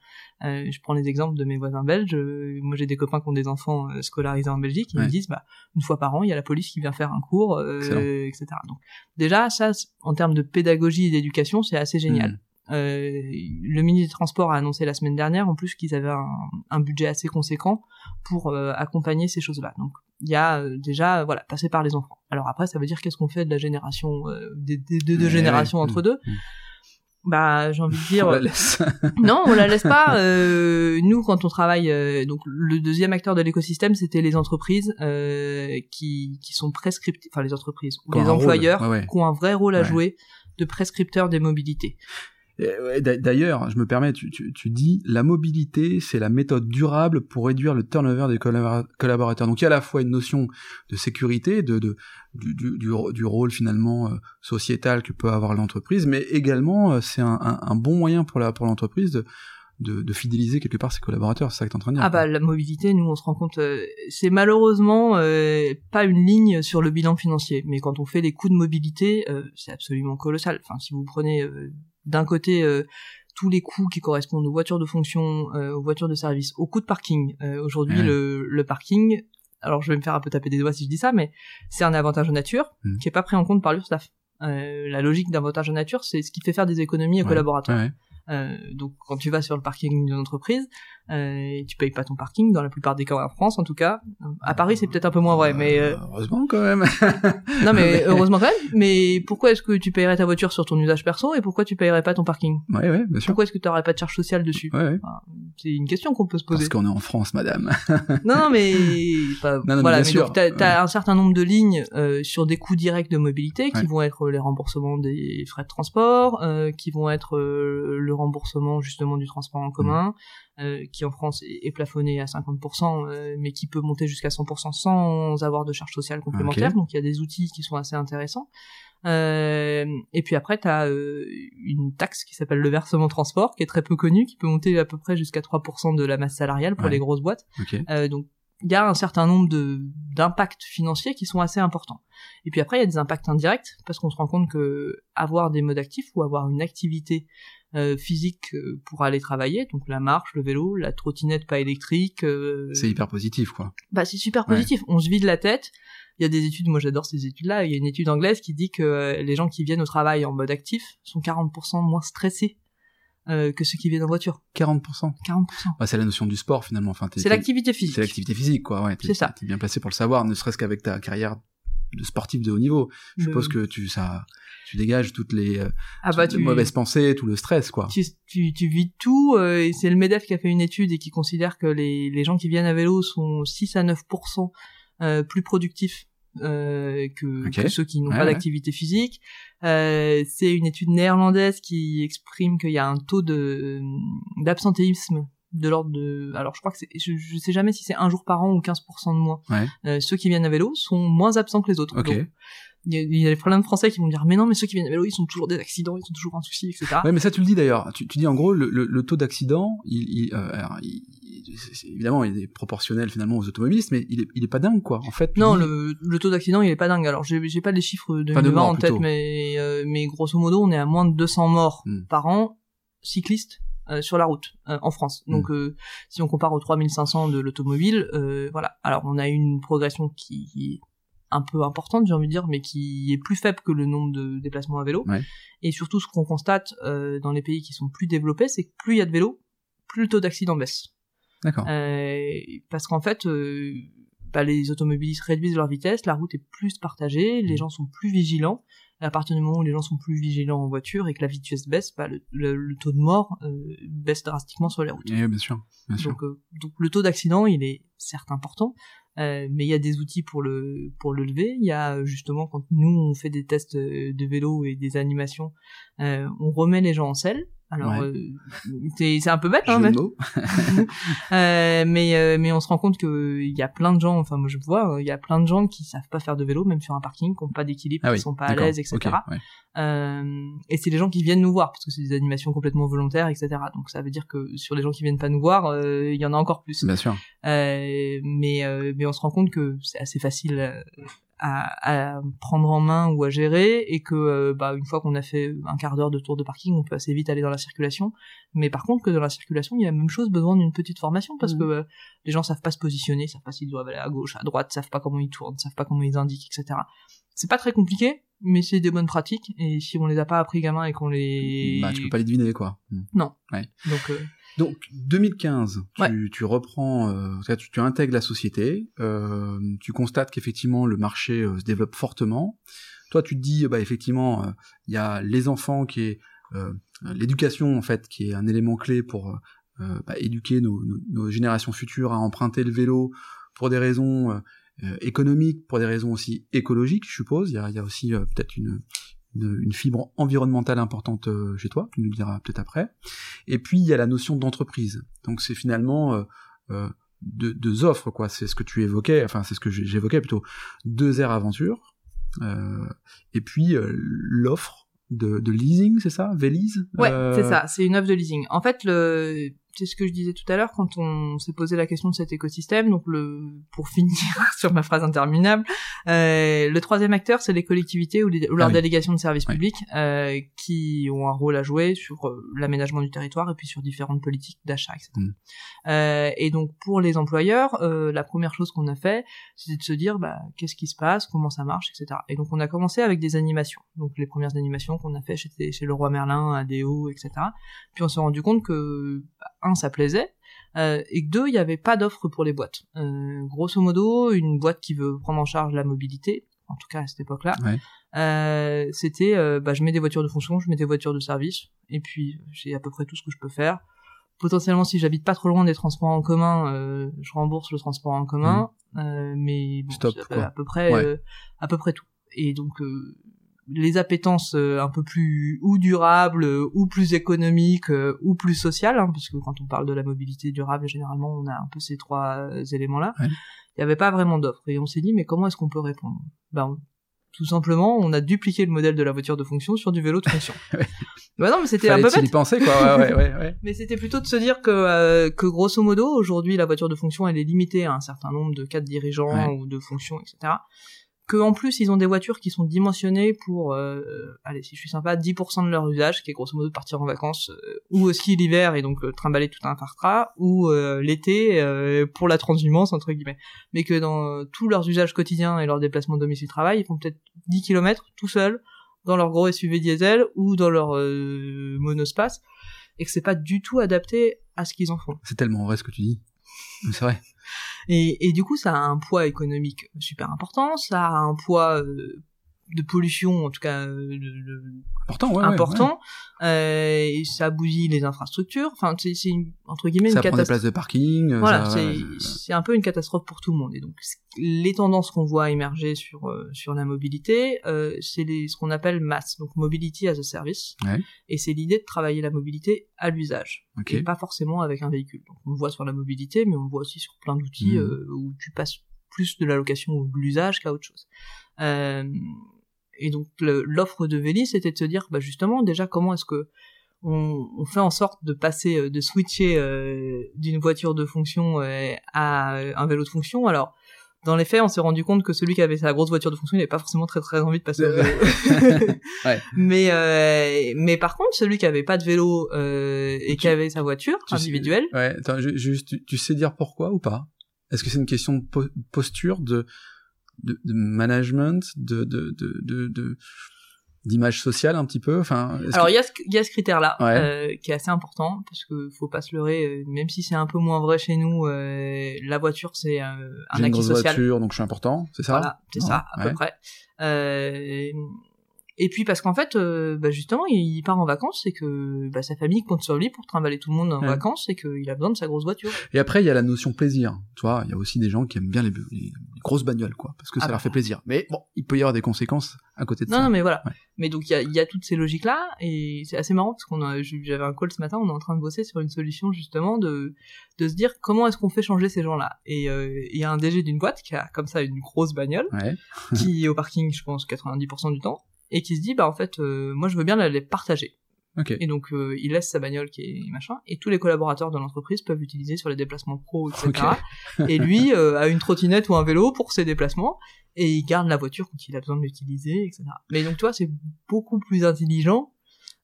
Je prends les exemples de mes voisins belges. moi, j'ai des copains qui ont des enfants scolarisés en Belgique. Ils Ouais. me disent, bah, une fois par an, il y a la police qui vient faire un cours, etc. Donc déjà, ça, en termes de pédagogie et d'éducation, c'est assez génial. Hmm. Euh, le ministre des Transports a annoncé la semaine dernière, en plus, qu'ils avaient un, un budget assez conséquent pour euh, accompagner ces choses-là. Donc, il y a euh, déjà, voilà, passer par les enfants. Alors après, ça veut dire qu'est-ce qu'on fait de la génération, des, deux Ouais, générations ouais. entre deux Mm. Bah, j'ai envie de dire. On la laisse. non, on la laisse pas. Euh, nous, quand on travaille, euh, donc le deuxième acteur de l'écosystème, c'était les entreprises euh, qui qui sont prescriptives, enfin les entreprises ou les rôle, employeurs ouais, ouais. qui ont un vrai rôle à Ouais. jouer de prescripteurs des mobilités. D'ailleurs, je me permets, tu, dis la mobilité, c'est la méthode durable pour réduire le turnover des collabora- collaborateurs. Donc il y a à la fois une notion de sécurité, de, du, rôle finalement euh, sociétal que peut avoir l'entreprise, mais également euh, c'est un, bon moyen pour l'entreprise de, fidéliser quelque part ses collaborateurs. C'est ça que t'es en train de dire. Ah bah la mobilité, nous on se rend compte, euh, c'est malheureusement pas une ligne sur le bilan financier, mais quand on fait les coûts de mobilité, c'est absolument colossal. Enfin, si vous prenez d'un côté euh, tous les coûts qui correspondent aux voitures de fonction, euh, aux voitures de service, aux coûts de parking. Euh, Aujourd'hui, Ouais. le, le parking, alors je vais me faire un peu taper des doigts si je dis ça, mais c'est un avantage en nature Mhm. qui est pas pris en compte par l'URSSAF. Euh, la logique d'un avantage en nature, c'est ce qui fait faire des économies aux Ouais. collaborateurs. Ouais, ouais. Euh, donc quand tu vas sur le parking d'une entreprise, euh, tu payes pas ton parking dans la plupart des cas en France en tout cas. À Paris c'est peut-être un peu moins vrai, mais euh, heureusement quand même. non mais heureusement quand même. Mais pourquoi est-ce que tu payerais ta voiture sur ton usage perso et pourquoi tu payerais pas ton parking? Ouais, ouais, bien sûr. Pourquoi est-ce que tu aurais pas de charge sociale dessus? Ouais, ouais. Enfin, C'est une question qu'on peut se poser. Parce qu'on est en France, madame. Non, non, mais enfin, Non, non, mais voilà. bien Mais sûr. donc t'as as un certain nombre de lignes euh, sur des coûts directs de mobilité qui vont être les remboursements des frais de transport, euh, qui vont être euh, le remboursement justement du transport en commun, euh, qui en France est, est plafonné à 50%, euh, mais qui peut monter jusqu'à 100% sans avoir de charges sociales complémentaires. Ok. Donc il y a des outils qui sont assez intéressants. Euh, et puis après, tu as une taxe qui s'appelle le versement transport, qui est très peu connue, qui peut monter à peu près jusqu'à 3% de la masse salariale pour Ouais. les grosses boîtes. Ok. Euh, donc il y a un certain nombre de d'impacts financiers qui sont assez importants. Et puis après il y a des impacts indirects parce qu'on se rend compte que avoir des modes actifs ou avoir une activité euh, physique euh, pour aller travailler, donc la marche, le vélo, la trottinette pas électrique, euh, C'est hyper positif, quoi. bah c'est super Ouais. positif. On se vide la tête. Il y a des études, moi j'adore ces études-là. Il y a une étude anglaise qui dit que les gens qui viennent au travail en mode actif sont 40% moins stressés euh, que ceux qui viennent en voiture. 40%. 40%. Bah, c'est la notion du sport, finalement. Enfin, C'est l'activité physique. C'est l'activité physique, quoi. Ouais, C'est ça. T'es bien placé pour le savoir, ne serait-ce qu'avec ta carrière de sportif de haut niveau. Je suppose que tu, ça, tu dégages toutes les, euh, ah bah, toutes les tu, mauvaises pensées, tout le stress, quoi. tu, tu, tu vides tout, euh, et c'est le MEDEF qui a fait une étude et qui considère que les, les gens qui viennent à vélo sont 6 à 9% euh, plus productifs euh, que, que ceux qui n'ont Ouais, pas ouais. d'activité physique. Euh, c'est une étude néerlandaise qui exprime qu'il y a un taux de d'absentéisme de l'ordre de alors je crois que c'est je, je sais jamais si c'est un jour par an ou 15% de moins Ouais. Euh, ceux qui viennent à vélo sont moins absents que les autres Ok. Donc, il y, a, il y a plein de Français qui vont dire mais non mais ceux qui viennent à vélo ils sont toujours des accidents ils sont toujours un souci etc Ouais, mais ça, tu le dis d'ailleurs. Tu, tu dis en gros, le, le, le taux d'accident, il, il, euh, alors, il- évidemment, il est proportionnel finalement aux automobilistes, mais il est, il est pas dingue, quoi. En fait, Non, dis- le, le taux d'accident, il est pas dingue. Alors, j'ai j'ai pas les chiffres de Pas de 2020 morts, en tête, plutôt. mais, euh, mais grosso modo, on est à moins de 200 morts Hmm. par an cyclistes euh, sur la route euh, en France. Donc, Hmm. euh, si on compare aux 3500 de l'automobile, euh, voilà. Alors, on a une progression qui est un peu importante, j'ai envie de dire, mais qui est plus faible que le nombre de déplacements à vélo. Ouais. Et surtout, ce qu'on constate euh, dans les pays qui sont plus développés, c'est que plus il y a de vélos, plus le taux d'accident baisse. D'accord. Euh, parce qu'en fait, euh, bah, les automobilistes réduisent leur vitesse, la route est plus partagée, les gens sont plus vigilants. Et à partir du moment où les gens sont plus vigilants en voiture et que la vitesse baisse, bah, le, le- le taux de mort euh, baisse drastiquement sur les routes. Eh, bien sûr, bien sûr. Donc, donc le taux d'accident, il est certes important, mais il y a des outils pour le pour le lever. Il y a euh, justement quand nous on fait des tests euh, de vélo et des animations, euh, on remet les gens en selle. Alors Ouais. euh, c'est un peu bête, hein, mais, euh, mais euh, mais on se rend compte que il y a plein de gens, enfin moi je vois, il y a plein de gens qui savent pas faire de vélo, même sur un parking, qui ont pas d'équilibre, Ah qui oui, sont pas à l'aise, etc. Ouais. Euh, et c'est les gens qui viennent nous voir parce que c'est des animations complètement volontaires, etc. Donc ça veut dire que sur les gens qui viennent pas nous voir, euh, il y en a encore plus. Bien sûr. Euh, mais euh, mais on se rend compte que c'est assez facile euh, à, à prendre en main ou à gérer et que euh, bah une fois qu'on a fait un quart d'heure de tour de parking, on peut assez vite aller dans la circulation. Mais par contre que dans la circulation, il y a la même chose besoin d'une petite formation parce Mhm. que euh, les gens savent pas se positionner, savent pas s'ils doivent aller à gauche, à droite, savent pas comment ils tournent, savent pas comment ils indiquent, etc. C'est pas très compliqué, mais c'est des bonnes pratiques et si on les a pas appris gamin et qu'on les Bah, tu peux pas les deviner, quoi. Hmm. donc euh, Donc 2015, tu, Ouais. tu reprends, euh, tu, tu intègres la société, euh, tu constates qu'effectivement le marché euh, se développe fortement. Toi, tu te dis, bah effectivement, il y a les enfants qui est l'éducation en fait, qui est un élément clé pour bah, éduquer nos, nos, nos, générations futures à emprunter le vélo pour des raisons économiques, pour des raisons aussi écologiques, je suppose. Il y a, il y a aussi peut-être une, une, une, fibre environnementale importante chez toi, tu nous le diras peut-être après. Et puis il y a la notion d'entreprise. Donc c'est finalement deux, deux, offres, quoi. C'est ce que tu évoquais, enfin c'est ce que j'évoquais plutôt. Deux aires aventure, euh, et puis euh, l'offre de, de, leasing, c'est ça? Vélise? Ouais, euh... c'est ça, c'est une offre de leasing. En fait, le c'est ce que je disais tout à l'heure quand on s'est posé la question de cet écosystème. Donc, le, pour finir sur ma phrase interminable, euh, le troisième acteur, c'est les collectivités ou, les, ou leurs ah délégations de services publics euh, qui ont un rôle à jouer sur euh, l'aménagement du territoire et puis sur différentes politiques d'achat, etc. Mm. Euh, et donc, pour les employeurs, euh, la première chose qu'on a fait, c'était de se dire, bah, qu'est-ce qui se passe, comment ça marche, etc. Et donc, on a commencé avec des animations. Donc, les premières animations qu'on a fait chez, chez le Roi Merlin, ADO, etc. Puis, on s'est rendu compte que bah, un, ça plaisait, euh, et que deux, il n'y avait pas d'offre pour les boîtes. Euh, grosso modo, une boîte qui veut prendre en charge la mobilité, en tout cas à cette époque-là, euh, c'était, bah, je mets des voitures de fonction, je mets des voitures de service, et puis j'ai à peu près tout ce que je peux faire. Potentiellement, si j'habite pas trop loin des transports en commun, je rembourse le transport en commun, mmh. mais bon, Stop, à, peu près, à peu près tout. Et donc, les appétences euh, un peu plus ou durables euh, ou plus économiques euh, ou plus sociales hein, parce que quand on parle de la mobilité durable généralement on a un peu ces trois éléments là il n'y avait pas vraiment d'offre et on s'est dit mais comment est-ce qu'on peut répondre? Ben tout simplement on a dupliqué le modèle de la voiture de fonction sur du vélo de fonction. Bah non mais c'était un peu bête. penser quoi. Ouais, ouais, ouais, mais c'était plutôt de se dire que que grosso modo aujourd'hui la voiture de fonction elle est limitée à un certain nombre de cadres dirigeants ou de fonctions etc que en plus ils ont des voitures qui sont dimensionnées pour, euh, allez si je suis sympa, 10% de leur usage, qui est grosso modo partir en vacances, euh, ou aussi l'hiver et donc euh, trimballer tout un fartra, ou euh, l'été euh, pour la transhumance entre guillemets. Mais que dans tous leurs usages quotidiens et leurs déplacements domicile-travail, ils font peut-être 10 km tout seuls dans leur gros SUV diesel ou dans leur monospace, et que c'est pas du tout adapté à ce qu'ils en font. C'est tellement vrai ce que tu dis. C'est vrai. Et, du coup, ça a un poids économique super important, ça a un poids euh, de pollution, en tout cas euh, important, ouais, important. Ouais, euh, et ça bousille les infrastructures. Enfin, c'est entre guillemets ça une catastrophe. des places de parking. Voilà, c'est un peu une catastrophe pour tout le monde. Et donc, les tendances qu'on voit émerger sur euh, sur la mobilité, euh, c'est ce qu'on appelle MAS, donc Mobility as a Service. Et c'est l'idée de travailler la mobilité à l'usage, okay. et pas forcément avec un véhicule. Donc, on le voit sur la mobilité, mais on le voit aussi sur plein d'outils mmh. où tu passes plus de l'allocation ou de l'usage qu'à autre chose. Euh, et donc l'offre de Véli, c'était de se dire, bah justement, déjà comment est-ce que on, on, fait en sorte de passer, euh, de switcher euh, d'une voiture de fonction euh, à un vélo de fonction? Alors, dans les faits, on s'est rendu compte que celui qui avait sa grosse voiture de fonction, il n'avait pas forcément très très envie de passer au vélo. ouais. Mais euh, mais par contre, celui qui avait pas de vélo euh, et tu, qui avait sa voiture individuelle. Sais, ouais. Attends, juste, tu, tu, sais dire pourquoi ou pas? Est-ce que c'est une question de po posture de de, de management, de, de, de, de d'image sociale un petit peu enfin alors il y a ce il y a ce critère là ouais. euh, qui est assez important parce que faut pas se leurrer euh, même si c'est un peu moins vrai chez nous euh, la voiture c'est un acquis une grosse social voiture donc je suis important c'est ça? Voilà c'est ça à ouais. peu près et puis parce qu'en fait, euh, bah justement, il part en vacances et que bah, sa famille compte sur lui pour trimballer tout le monde en ouais. vacances et qu'il a besoin de sa grosse voiture. Et après, il y a la notion plaisir. Tu vois, il y a aussi des gens qui aiment bien les, grosses bagnoles, quoi, parce que ça ah leur bah. fait plaisir. Mais bon, il peut y avoir des conséquences à côté de non, ça. Non, mais voilà. Ouais. Mais donc il y a, y a, toutes ces logiques-là et c'est assez marrant parce qu'on a, j'avais un call ce matin, on est en train de bosser sur une solution justement de de se dire comment est-ce qu'on fait changer ces gens-là. Et il euh, y a un DG d'une boîte qui a comme ça une grosse bagnole ouais. qui est au parking, je pense, 90% du temps et qui se dit bah en fait euh, moi je veux bien les partager. Okay. Et donc euh, il laisse sa bagnole qui est machin et tous les collaborateurs de l'entreprise peuvent l'utiliser sur les déplacements pro etc. Okay. et lui euh, a une trottinette ou un vélo pour ses déplacements et il garde la voiture quand il a besoin de l'utiliser etc. Mais donc tu vois c'est beaucoup plus intelligent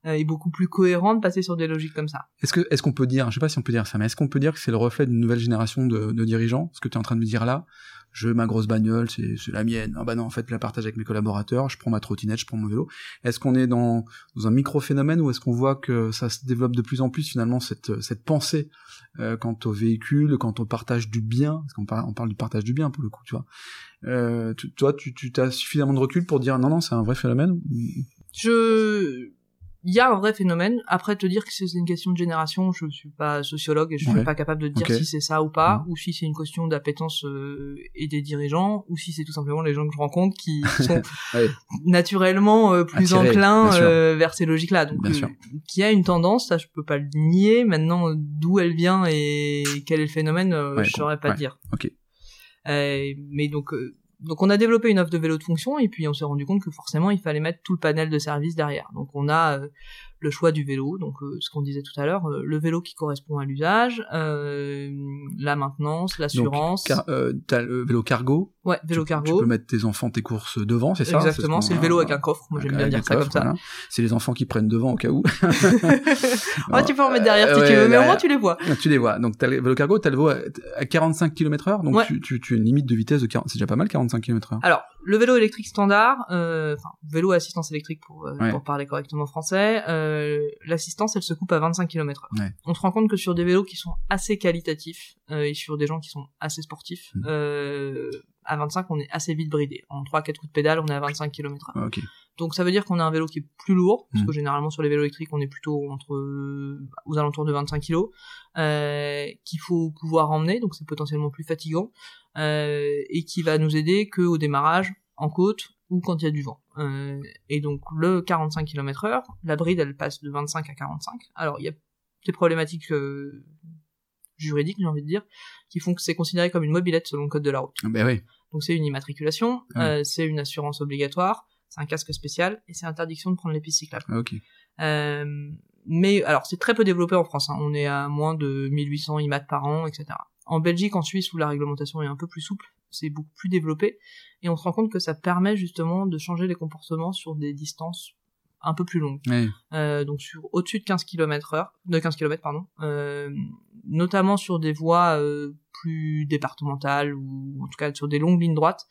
et beaucoup plus cohérent de passer sur des logiques comme ça. Est-ce que est-ce qu'on peut dire, je sais pas si on peut dire ça, mais est-ce qu'on peut dire que c'est le reflet d'une nouvelle génération de, de dirigeants, ce que tu es en train de me dire là? Je ma grosse bagnole, c'est la mienne. Ah bah non, en fait, je la partage avec mes collaborateurs, je prends ma trottinette, je prends mon vélo. Est-ce qu'on est dans, un micro-phénomène ou est-ce qu'on voit que ça se développe de plus en plus finalement cette, cette pensée euh, quant au véhicule, quant au partage du bien, parce qu'on parle, on parle du partage du bien pour le coup, tu vois. Euh, toi, tu, tu as suffisamment de recul pour dire non, non, c'est un vrai phénomène Je il y a un vrai phénomène. Après, te dire que c'est une question de génération, je suis pas sociologue et je suis Ouais. pas capable de te dire si c'est ça ou pas, Mhm. ou si c'est une question d'appétence euh, et des dirigeants, ou si c'est tout simplement les gens que je rencontre qui sont Ouais. naturellement euh, plus Attirés, enclins euh, vers ces logiques-là. Donc, euh, sûr. qui a une tendance, ça je peux pas le nier. Maintenant, d'où elle vient et quel est le phénomène, Ouais, je saurais pas te dire. Ok. Euh, mais donc, euh, donc on a développé une offre de vélo de fonction et puis on s'est rendu compte que forcément il fallait mettre tout le panel de services derrière. Donc on a euh, le choix du vélo, donc euh, ce qu'on disait tout à l'heure, euh, le vélo qui correspond à l'usage, euh, la maintenance, l'assurance, Car, euh, t'as le vélo cargo. ouais, vélo tu, cargo. Tu peux mettre tes enfants, tes courses devant, c'est ça Exactement, ce c'est le vélo avec un coffre. Moi j'aime bien dire ça comme ça. voilà. C'est les enfants qui prennent devant au cas où. ouais, tu peux en mettre derrière si Euh, tu veux, mais au moins tu les vois. tu les vois. Donc t'as le vélo cargo, t'as le vélo à, à 45 km heure, donc Ouais. tu, tu, tu as une limite de vitesse de 40, c'est déjà pas mal 45 km heure. Alors, le vélo électrique standard, euh, enfin, vélo à assistance électrique pour, euh, Ouais. pour parler correctement français, euh, l'assistance, elle se coupe à 25 km heure. Ouais. On se rend compte que sur des vélos qui sont assez qualitatifs, euh, et sur des gens qui sont assez sportifs, Mm. À 25, on est assez vite bridé. En 3-4 coups de pédale, on est à 25 km. Ah, ok. Donc ça veut dire qu'on a un vélo qui est plus lourd, parce que généralement sur les vélos électriques, on est plutôt entre euh, aux alentours de 25 kg, euh, qu'il faut pouvoir emmener, donc c'est potentiellement plus fatigant, euh, et qui va nous aider que au démarrage, en côte ou quand il y a du vent. Euh, et donc le 45 km heure, la bride elle passe de 25 à 45. Alors il y a des problématiques juridiques, j'ai envie de dire, qui font que c'est considéré comme une mobilette selon le code de la route. Ben oui. Donc c'est une immatriculation, euh, c'est une assurance obligatoire, c'est un casque spécial et c'est interdiction de prendre les pistes cyclables. Ah, Ok. Euh, mais alors c'est très peu développé en France, hein. on est à moins de 1800 IMAT par an, etc. En Belgique, en Suisse, où la réglementation est un peu plus souple, c'est beaucoup plus développé et on se rend compte que ça permet justement de changer les comportements sur des distances un peu plus longues. Ouais. Euh, donc sur au-dessus de 15 km heure, de 15 km pardon, euh, notamment sur des voies euh, plus départementales ou en tout cas sur des longues lignes droites,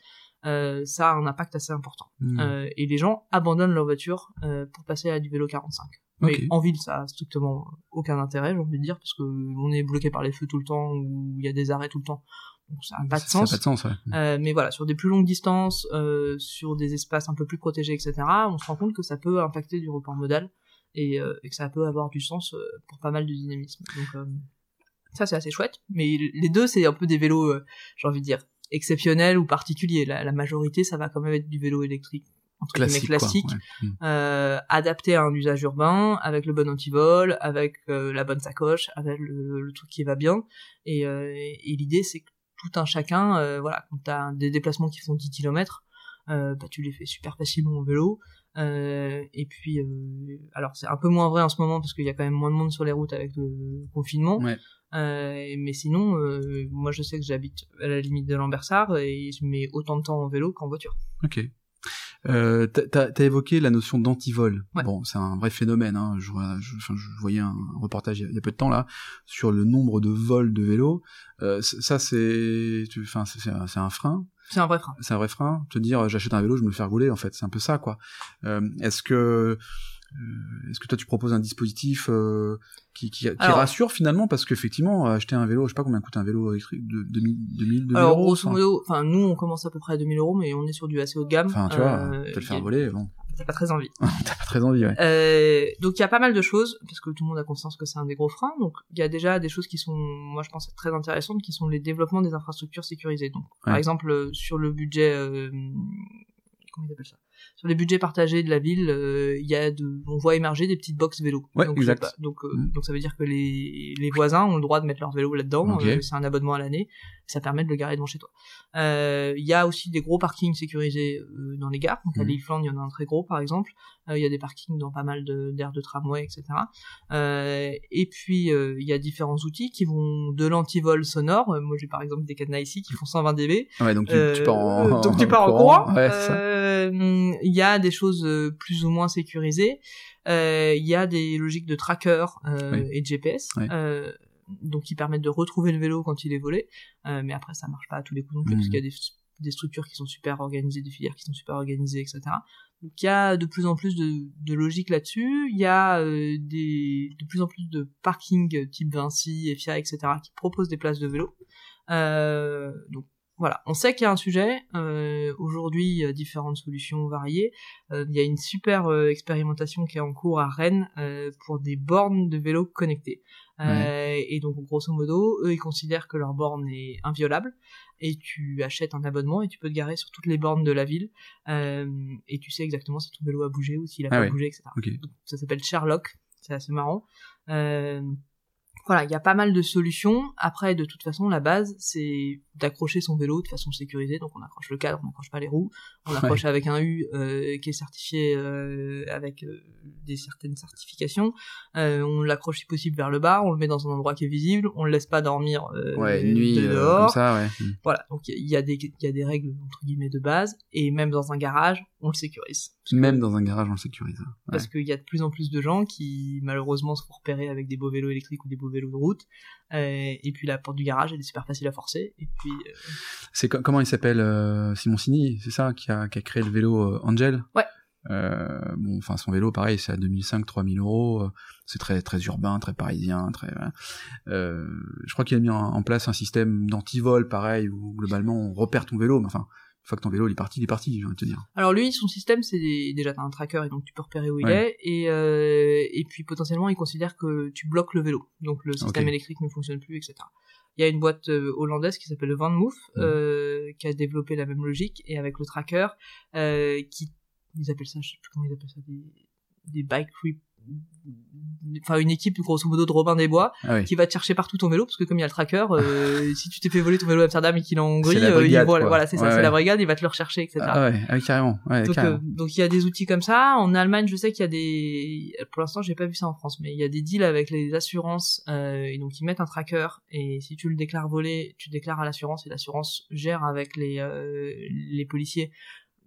euh, ça a un impact assez important. Hmm. Et les gens abandonnent leur voiture pour passer à du vélo 45. Mais en ville, ça a strictement aucun intérêt, j'ai envie de dire, parce que on est bloqué par les feux tout le temps ou il y a des arrêts tout le temps. Donc ça n'a pas de sens. Ça n'a pas de sens, ouais. Euh, mais voilà, sur des plus longues distances, euh, sur des espaces un peu plus protégés, etc., on se rend compte que ça peut impacter du report modal et, euh, et que ça peut avoir du sens euh, pour pas mal de dynamisme. Donc euh, ça, c'est assez chouette. Mais les deux, c'est un peu des vélos, euh, j'ai envie de dire, exceptionnels ou particuliers. La, la majorité, ça va quand même être du vélo électrique entre guillemets Classique, quoi. classique, Ouais. Hmm. euh, adapté à un usage urbain, avec le bon antivol, avec euh, la bonne sacoche, avec le, le truc qui va bien. Et, euh, et l'idée, c'est que tout un chacun, euh, voilà, quand t'as des déplacements qui font 10 km, euh, bah, tu les fais super facilement en vélo. Euh, et puis, alors c'est un peu moins vrai en ce moment parce qu'il y a quand même moins de monde sur les routes avec le confinement. Ouais. Mais sinon, moi je sais que j'habite à la limite de Lambersart et je mets autant de temps en vélo qu'en voiture. Ok. Euh, t'as- t'as évoqué la notion d'antivol. Ouais. Bon, c'est un vrai phénomène. Hein. Je, vois- je, enfin, je voyais un reportage il y a- peu de temps là sur le nombre de vols de vélos. Euh, ça, c'est, enfin, c'est un, frein. C'est un vrai frein. C'est un vrai frein. Te dire, j'achète un vélo, je me le fais rouler. En fait, c'est un peu ça, quoi. Euh, Est-ce que euh, Est-ce que toi tu proposes un dispositif euh, qui, qui, qui Alors- rassure finalement? Parce qu'effectivement acheter un vélo, je sais pas combien coûte un vélo électrique de 2000 2000 2000 Alors euros. grosso modo, enfin nous on commence à peu près à 2000 euros, mais on est sur du assez haut de gamme. Enfin, tu vois, Euh, te le y faire a- voler, bon, T'as pas très envie. t'as pas très envie, ouais. Donc il y a pas mal de choses parce que tout le monde a conscience que c'est un des gros freins. Donc il y a déjà des choses qui sont, moi je pense, très intéressantes, qui sont les développements des infrastructures sécurisées. Donc par exemple sur le budget, comment ils appellent ça? Sur les budgets partagés de la ville, euh, il y a de, on voit émerger des petites boxes vélo. Ouais, donc, exact. pas, donc euh, Mm. donc ça veut dire que les les voisins ont le droit de mettre leur vélo là-dedans. Euh, c'est un abonnement à l'année. Ça permet de le garer devant chez toi. Euh, Il y a aussi des gros parkings sécurisés euh, dans les gares. Donc à Mhm. Lille Flandre, il y en a un très gros par exemple. Euh, Il y a des parkings dans pas mal d'aires de, tramway, etc. Euh, et puis euh, il y a différents outils qui vont de l'antivol sonore. Moi j'ai par exemple des cadenas ici qui font 120 dB. Ouais, donc tu, tu pars en, donc tu pars en courant. Ouais. Euh, Il y a des choses plus ou moins sécurisées. Euh, Il y a des logiques de tracker euh, Oui. et de GPS. Oui. Euh, donc qui permettent de retrouver le vélo quand il est volé. Euh, mais après ça marche pas à tous les coups non plus parce qu'il y a des, des structures qui sont super organisées, des filières qui sont super organisées, etc. Donc il y a de plus en plus de, de logique là-dessus. Il y a euh, des, de plus en plus de parkings type Vinci, FIA, etc. qui proposent des places de vélo. Euh, donc voilà, on sait qu'il y a un sujet. Euh, Aujourd'hui, il y a différentes solutions variées. Euh, il y a une super euh, expérimentation qui est en cours à Rennes euh, pour des bornes de vélo connectées. Euh, Et donc, grosso modo, eux, ils considèrent que leur borne est inviolable. Et tu achètes un abonnement et tu peux te garer sur toutes les bornes de la ville. Euh, et tu sais exactement si ton vélo a bougé ou s'il a Ah pas ouais. bougé, etc. Donc, ça s'appelle Sherlock. C'est assez marrant. Euh, voilà, il y a pas mal de solutions. Après, de toute façon, la base, c'est d'accrocher son vélo de façon sécurisée. Donc, on accroche le cadre, on n'accroche pas les roues. On accroche avec un U euh, qui est certifié euh, avec euh, des certaines certifications. On l'accroche si possible vers le bas. On le met dans un endroit qui est visible. On le laisse pas dormir Ouais, nuit, de dehors. comme ça, ouais. Voilà, donc il y a des il y a des règles entre guillemets de base. Et même dans un garage, on le sécurise. Même dans un garage, on le sécurise. Ouais. parce qu'il y a de plus en plus de gens qui malheureusement se font repérer avec des beaux vélos électriques ou des beaux vélos de route Euh, et puis la porte du garage elle est super facile à forcer et puis euh, C'est co- comment il s'appelle euh, Simoncini, c'est ça, qui a, qui a créé le vélo euh, Angel? Ouais. Bon, enfin son vélo, pareil, c'est à 2005-3000 euros. C'est très très urbain, très parisien, très. je crois qu'il a mis en, en place un système d'antivol, pareil, où globalement on repère ton vélo. Mais enfin, une fois que ton vélo il est parti, il est parti, j'ai envie de te dire. alors lui son système c'est des- déjà t'as un tracker et donc tu peux repérer où il Ouais. est et euh, et puis potentiellement il considère que tu bloques le vélo donc le système électrique ne fonctionne plus etc il y a une boîte euh, hollandaise qui s'appelle Van Moof Mhm. euh, qui a développé la même logique et avec le tracker euh, qui ils appellent ça je sais plus comment ils appellent ça des des bike rep- enfin une équipe grosso modo de Robin des Bois Ah oui. qui va te chercher partout ton vélo parce que comme il y a le tracker euh, si tu t'es fait voler ton vélo à Amsterdam et qu'il est en Hongrie euh, il- voilà, c'est ça Ouais, c'est la brigade il va te le rechercher etc Ah ouais, ah carrément. Donc, carrément. euh, donc il y a des outils comme ça. En Allemagne, je sais qu'il y a des. Pour l'instant, j'ai pas vu ça en France, mais il y a des deals avec les assurances. Euh, et donc ils mettent un tracker et si tu le déclares volé, tu déclares à l'assurance et l'assurance gère avec les les policiers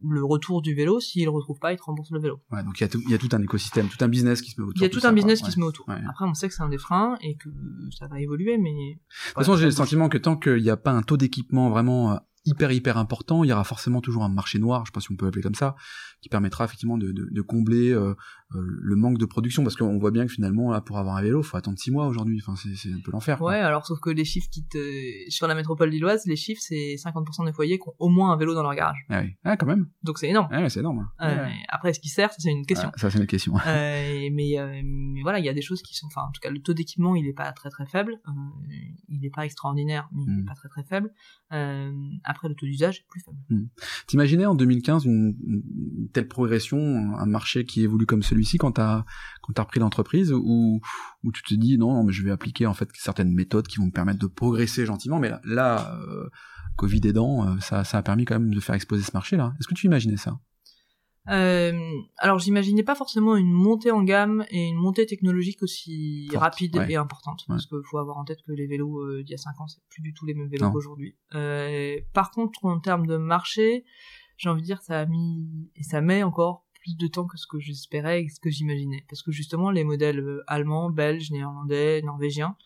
le retour du vélo. S'ils le retrouvent pas, ils te remboursent le vélo. Ouais, donc il y, a tout, il y a tout un écosystème, tout un business qui se met autour. Il y a tout un business qui se met autour. Ouais. Après, on sait que c'est un des freins et que ça va évoluer, mais De toute façon, j'ai le sentiment que tant qu'il n'y a pas un taux d'équipement vraiment euh, hyper hyper important, il y aura forcément toujours un marché noir, je sais pas si on peut l'appeler comme ça, qui permettra effectivement de, de, de combler euh, euh, le manque de production, parce qu'on voit bien que finalement, là, pour avoir un vélo, faut attendre six mois aujourd'hui. Enfin, c'est un peu l'enfer. Ouais, alors sauf que les chiffres qui te sur la métropole lilloise, les chiffres c'est 50% des foyers qui ont au moins un vélo dans leur garage. Ah, oui. ah quand même. Donc c'est énorme. Ah, ouais, c'est énorme. Euh, Ouais. Après, est-ce qu'il sert, c'est une question. Ah, ça, c'est une question. Euh, mais, euh, mais voilà, il y a des choses qui sont, enfin, en tout cas, le taux d'équipement, il est pas très très faible. Euh, il est pas extraordinaire, mais il Mm. est pas très très faible. Euh, après, le taux d'usage est plus faible. T'imaginais en 2015 une, telle progression, un marché qui évolue comme celui-ci quand t'as quand t'as repris l'entreprise, ou où tu te dis non, mais je vais appliquer en fait certaines méthodes qui vont me permettre de progresser gentiment. Mais là, là euh, Covid aidant, euh, ça, ça a permis quand même de faire exploser ce marché-là. Est-ce que tu imaginais ça? Euh, alors, j'imaginais pas forcément une montée en gamme et une montée technologique aussi Forte, rapide ouais. et importante, parce qu'il faut avoir en tête que les vélos euh, d'il y a 5 ans, c'est plus du tout les mêmes vélos qu'aujourd'hui. Euh, par contre, en termes de marché, j'ai envie de dire, ça a mis et ça met encore plus de temps que ce que j'espérais et ce que j'imaginais, parce que justement, les modèles euh, allemands, belges, néerlandais, norvégiens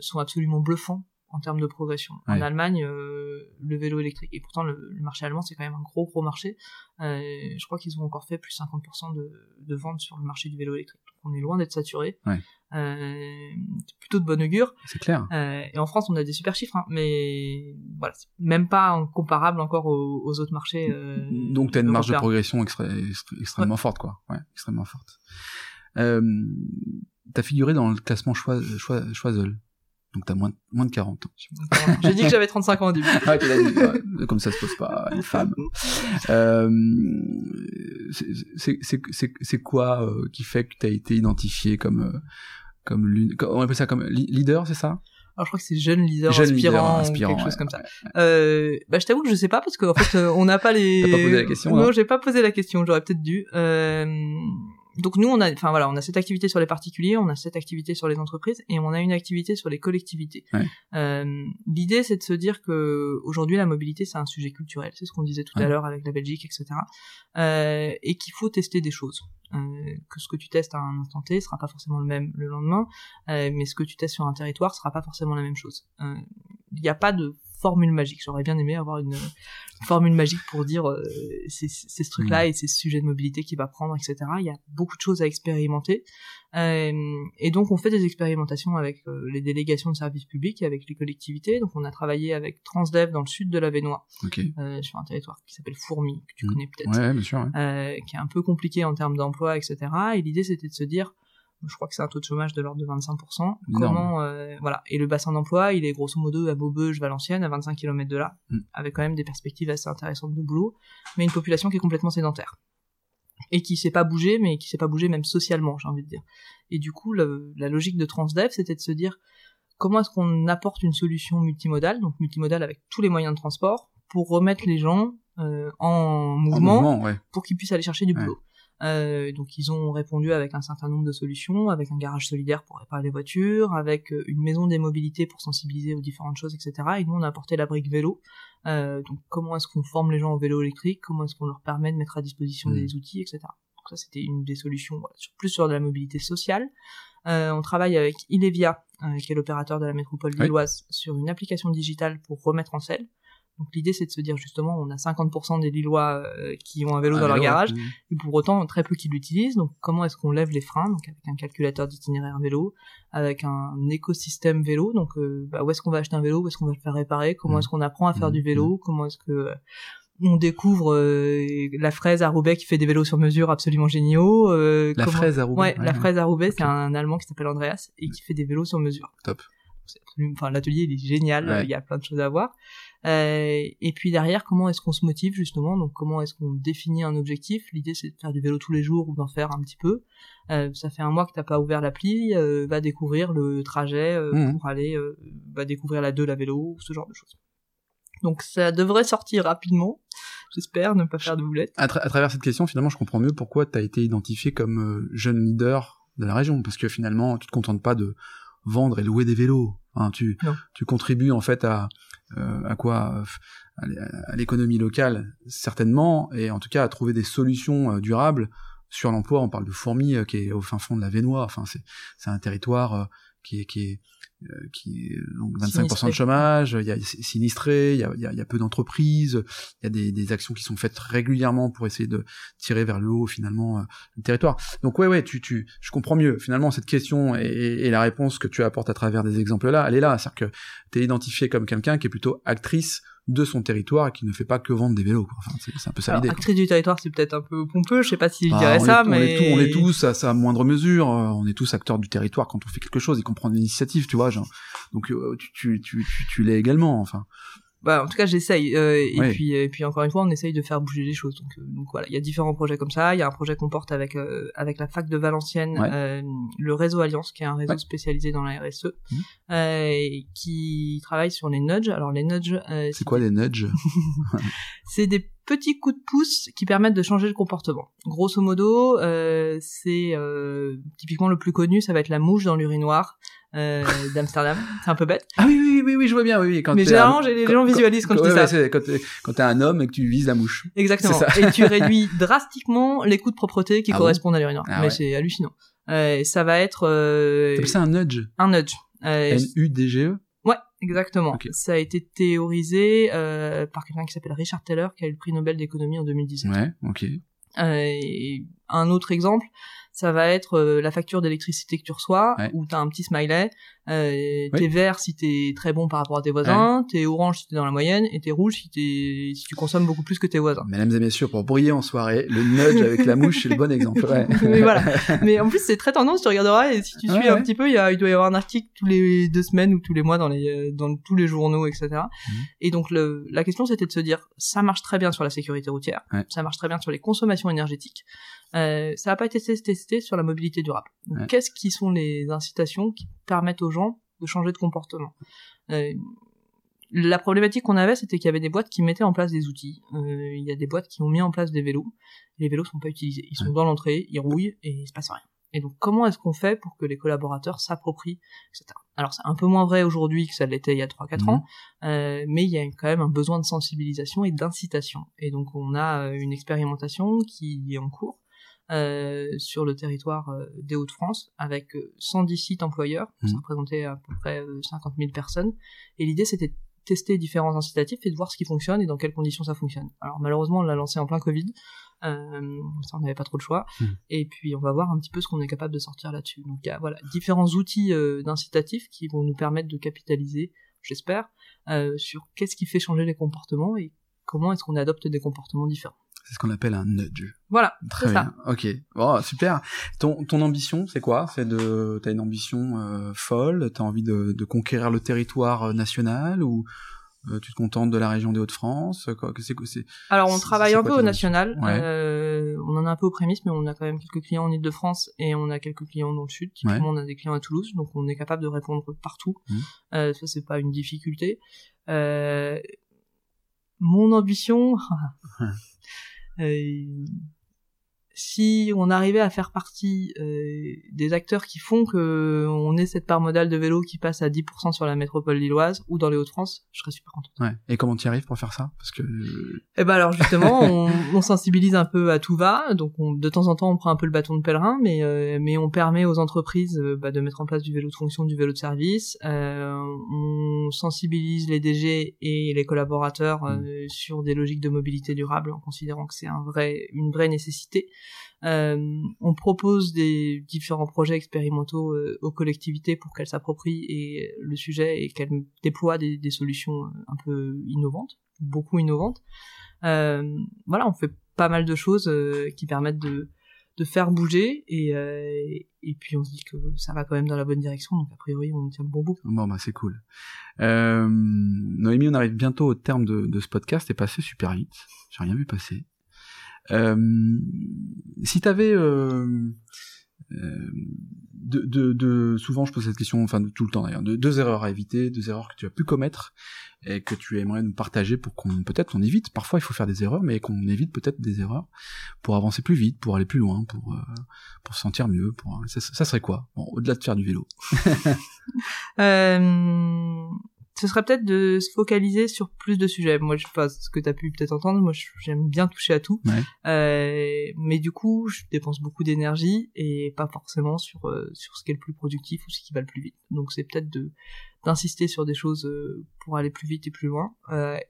sont absolument bluffants en termes de progression. En. Allemagne, euh, le vélo électrique, et pourtant le, le marché allemand, c'est quand même un gros gros marché. Euh, je crois qu'ils ont encore fait plus 50% de, de ventes sur le marché du vélo électrique. Donc on est loin d'être saturé. Ouais. Euh, c'est plutôt de bon augure. C'est clair. Et en France, on a des super chiffres, hein, mais voilà, c'est même pas en- comparable encore aux, aux autres marchés. Donc t'as une marge de progression extrêmement forte, quoi. Ouais, extrêmement forte. Euh, t'as figuré dans le classement Choiseul. Donc t'as moins, moins de 40 ans. J'ai dit que j'avais 35 ans au début. Ah, l'as dit, ouais. comme ça se pose pas, une femme. Euh, c'est- quoi euh, qui fait que tu as été identifié comme euh, comme l'une- on appelle ça comme leader, c'est ça? Alors je crois que c'est jeune leader Jeune inspirant, leader ou inspirant, quelque chose ouais, comme ça. ouais. Euh, bah je t'avoue que je sais pas parce qu'en fait euh, on n'a pas les. T'as pas posé la question, Non, non j'ai pas posé la question. J'aurais peut-être dû. Euh, donc nous on a, enfin voilà, on a cette activité sur les particuliers, on a cette activité sur les entreprises et on a une activité sur les collectivités. Ouais. Euh, L'idée c'est de se dire que aujourd'hui la mobilité c'est un sujet culturel, c'est ce qu'on disait tout à l'heure avec la Belgique, etc. Euh, et qu'il faut tester des choses. Euh, que ce que tu testes à un instant T sera pas forcément le même le lendemain, mais ce que tu testes sur un territoire sera pas forcément la même chose. Il n'y a pas de formule magique. J'aurais bien aimé avoir une, formule magique pour dire euh, c'est ce truc-là et c'est ce sujet de mobilité qu'il va prendre, etc. Il y a beaucoup de choses à expérimenter. Euh, et donc on fait des expérimentations avec euh, les délégations de services publics et avec les collectivités. Donc on a travaillé avec Transdev dans le sud de la Vénois, euh, sur un territoire qui s'appelle Fourmi, que tu mmh. connais peut-être, ouais, qui est un peu compliqué en termes d'emploi, etc. Et l'idée c'était de se dire je crois que c'est un taux de chômage de l'ordre de 25%. Comment, euh, voilà. Et le bassin d'emploi, il est grosso modo à Maubeuge, Valenciennes, à 25 km de là, mm. avec quand même des perspectives assez intéressantes de boulot, mais une population qui est complètement sédentaire. Et qui sait pas bouger, mais qui sait pas bouger même socialement, j'ai envie de dire. Et du coup, la logique de Transdev, c'était de se dire, comment est-ce qu'on apporte une solution multimodale, donc multimodale avec tous les moyens de transport, pour remettre les gens euh, en mouvement, pour qu'ils puissent aller chercher du boulot. Euh, donc ils ont répondu avec un certain nombre de solutions, avec un garage solidaire pour réparer les voitures, avec euh, une maison des mobilités pour sensibiliser aux différentes choses, etc. Et nous on a apporté la brique vélo. Euh, donc comment est-ce qu'on forme les gens au vélo électrique, comment est-ce qu'on leur permet de mettre à disposition mmh. des outils, etc. Donc ça c'était une des solutions, plus sur de la mobilité sociale. Euh, on travaille avec Ilevia, qui est l'opérateur de la métropole lilloise, sur une application digitale pour remettre en selle. Donc l'idée c'est de se dire justement on a 50% des Lillois euh, qui ont un vélo dans leur garage et pour autant très peu qui l'utilisent. Donc comment est-ce qu'on lève les freins? Donc avec un calculateur d'itinéraire vélo, avec un écosystème vélo. Donc euh, bah, où est-ce qu'on va acheter un vélo? Où est-ce qu'on va le faire réparer? Comment est-ce qu'on apprend à faire du vélo? Comment est-ce que euh, on découvre la fraise à Roubaix qui fait des vélos sur mesure absolument géniaux. la fraise à Roubaix. Ouais, la fraise à Roubaix, c'est un Allemand qui s'appelle Andreas et qui fait des vélos sur mesure. Top. Enfin, l'atelier il est génial, il y a plein de choses à voir. Euh, et puis derrière, comment est-ce qu'on se motive justement? Donc comment est-ce qu'on définit un objectif? L'idée c'est de faire du vélo tous les jours ou d'en faire un petit peu. Euh, ça fait un mois que t'as pas ouvert l'appli, euh, va découvrir le trajet euh, mmh. pour aller, euh, va découvrir la 2, la vélo, ce genre de choses. Donc ça devrait sortir rapidement. J'espère ne pas faire de boulettes. À, à, travers cette question, finalement, je comprends mieux pourquoi tu as été identifié comme jeune leader de la région, parce que finalement, tu te contentes pas de vendre et louer des vélos. Hein, tu, tu contribues en fait à, à quoi à l'économie locale certainement et en tout cas à trouver des solutions euh, durables. Sur l'emploi on parle de Fourmi euh, qui est au fin fond de la Vénois enfin c'est un territoire qui est qui est euh, qui donc 25% de chômage, il y a sinistré, il y a, il y a, peu d'entreprises, il y a des, des, actions qui sont faites régulièrement pour essayer de tirer vers le haut finalement euh, le territoire. Donc ouais ouais, tu, tu, je comprends mieux finalement cette question et, et la réponse que tu apportes à travers des exemples là, elle est là, c'est-à-dire que tu es identifié comme quelqu'un qui est plutôt actrice de son territoire et qui ne fait pas que vendre des vélos. Enfin, c'est un peu ça l'idée. Actrice du territoire, c'est peut-être un peu pompeux, je sais pas si je bah, dirais ça, mais... On est, tous, à sa moindre mesure, euh, on est tous acteurs du territoire quand on fait quelque chose et qu'on prend l'initiative, tu vois. Genre. Donc euh, tu, tu, tu, tu, tu l'es également, enfin bah en tout cas j'essaye euh, et puis et puis encore une fois on essaye de faire bouger les choses. Donc euh, donc voilà il y a différents projets comme ça. Il y a un projet qu'on porte avec euh, avec la fac de Valenciennes euh, le réseau Alliance qui est un réseau spécialisé dans la RSE mmh. qui travaille sur les nudges. Alors les nudges c'est quoi les nudges c'est des petits coups de pouce qui permettent de changer le comportement. Grosso modo c'est typiquement le plus connu ça va être la mouche dans l'urinoir euh, d'Amsterdam. C'est un peu bête. Ah oui, oui, oui, oui, je vois bien, oui. Quand Mais généralement, les gens visualisent quand, je dis ça. quand t'es, quand t'es un homme et que tu vises la mouche. Exactement. Et tu réduis drastiquement les coûts de propreté qui ah correspondent à l'urinoir. Ah Mais c'est hallucinant. Euh, ça va être... Euh... T'appelles ça un nudge Un nudge. Euh, N-U-D-G-E Ouais, exactement. Ça a été théorisé euh, par quelqu'un qui s'appelle Richard Taylor, qui a eu le prix Nobel d'économie en 2017. Ouais, ok. Euh, un autre exemple, ça va être euh, la facture d'électricité que tu reçois, où tu as un petit smiley, euh, t'es vert si t'es très bon par rapport à tes voisins, t'es orange si t'es dans la moyenne, et t'es rouge si, si tu consommes beaucoup plus que tes voisins. Mesdames et messieurs, pour briller en soirée, le nudge avec la mouche, c'est le bon exemple. Ouais. Mais voilà. Mais en plus, c'est très tendance, tu regarderas, et si tu suis un petit peu, il, y a, il doit y avoir un article tous les deux semaines ou tous les mois dans, les, dans tous les journaux, etc. Mhm. Et donc, le, la question, c'était de se dire, ça marche très bien sur la sécurité routière, ça marche très bien sur les consommations énergétiques, euh, ça n'a pas été testé sur la mobilité durable. Qu'est-ce qui sont les incitations qui permettent aux gens de changer de comportement euh, La problématique qu'on avait, c'était qu'il y avait des boîtes qui mettaient en place des outils. Euh, il y a des boîtes qui ont mis en place des vélos. Les vélos sont pas utilisés. Ils sont dans l'entrée, ils rouillent et il se passe rien. Et donc, comment est-ce qu'on fait pour que les collaborateurs s'approprient, etc. Alors, c'est un peu moins vrai aujourd'hui que ça l'était il y a 3-4 ans, mhm. euh, mais il y a quand même un besoin de sensibilisation et d'incitation. Et donc, on a une expérimentation qui est en cours, euh, sur le territoire euh, des Hauts-de-France avec euh, 110 sites employeurs. Ça représentait à peu près euh, 50 000 personnes. Et l'idée, c'était de tester différents incitatifs et de voir ce qui fonctionne et dans quelles conditions ça fonctionne. Alors malheureusement, on l'a lancé en plein Covid. Euh, ça, on n'avait pas trop le choix. Mhm. Et puis, on va voir un petit peu ce qu'on est capable de sortir là-dessus. Donc, il y a voilà, différents outils euh, d'incitatifs qui vont nous permettre de capitaliser, j'espère, euh, sur qu'est-ce qui fait changer les comportements et comment est-ce qu'on adopte des comportements différents. C'est ce qu'on appelle un nudge. Voilà, Très ça. bien. Ok. Oh, super. Ton, ton ambition, c'est quoi? C'est de, t'as une ambition euh, folle? T'as envie de, de conquérir le territoire euh, national ou euh, tu te contentes de la région des Hauts-de-France? C'est Alors, on travaille un peu au national. Ouais. Euh, on en a un peu aux prémices, mais on a quand même quelques clients en Ile-de-France et on a quelques clients dans le sud. Typiquement, on a des clients à Toulouse, donc on est capable de répondre partout. Euh, ça, c'est pas une difficulté. Mon ambition, euh, si on arrivait à faire partie euh, des acteurs qui font que on ait cette part modale de vélo qui passe à 10% sur la métropole lilloise ou dans les Hauts-de-France, je serais super content. Ouais. Et comment tu arrives pour faire ça? Parce que euh, Eh ben alors justement, on, on sensibilise un peu à tout va, donc on, de temps en temps on prend un peu le bâton de pèlerin, mais euh, mais on permet aux entreprises euh, bah, de mettre en place du vélo de fonction, du vélo de service. Euh, on sensibilise les DG et les collaborateurs euh, sur des logiques de mobilité durable en considérant que c'est un vrai une vraie nécessité. Euh, on propose des différents projets expérimentaux euh, aux collectivités pour qu'elles s'approprient et le sujet et qu'elles déploient des, solutions euh, un peu innovantes, beaucoup innovantes. Voilà, on fait pas mal de choses qui permettent de, faire bouger et, puis on se dit que ça va quand même dans la bonne direction, donc a priori on tient le bon bout. bon bah c'est cool. Noémie, on arrive bientôt au terme de, de ce podcast. C'est passé super vite. J'ai rien vu passer. Euh, si t'avais euh, euh, de, de, de, souvent je pose cette question, enfin de tout le temps d'ailleurs, de deux erreurs à éviter, deux erreurs que tu as pu commettre et que tu aimerais nous partager pour qu'on peut-être on évite. Parfois il faut faire des erreurs, mais qu'on évite peut-être des erreurs pour avancer plus vite, pour aller plus loin, pour euh, pour se sentir mieux. Pour ça, ça serait quoi? Bon, Au-delà de faire du vélo. Euh, ce serait peut-être de se focaliser sur plus de sujets. Moi, je sais pas ce que tu as pu peut-être entendre. Moi, j'aime bien toucher à tout. Ouais. Euh, mais du coup, je dépense beaucoup d'énergie et pas forcément sur euh, sur ce qui est le plus productif ou ce qui va le plus vite. Donc, c'est peut-être de d'insister sur des choses euh, pour aller plus vite et plus loin.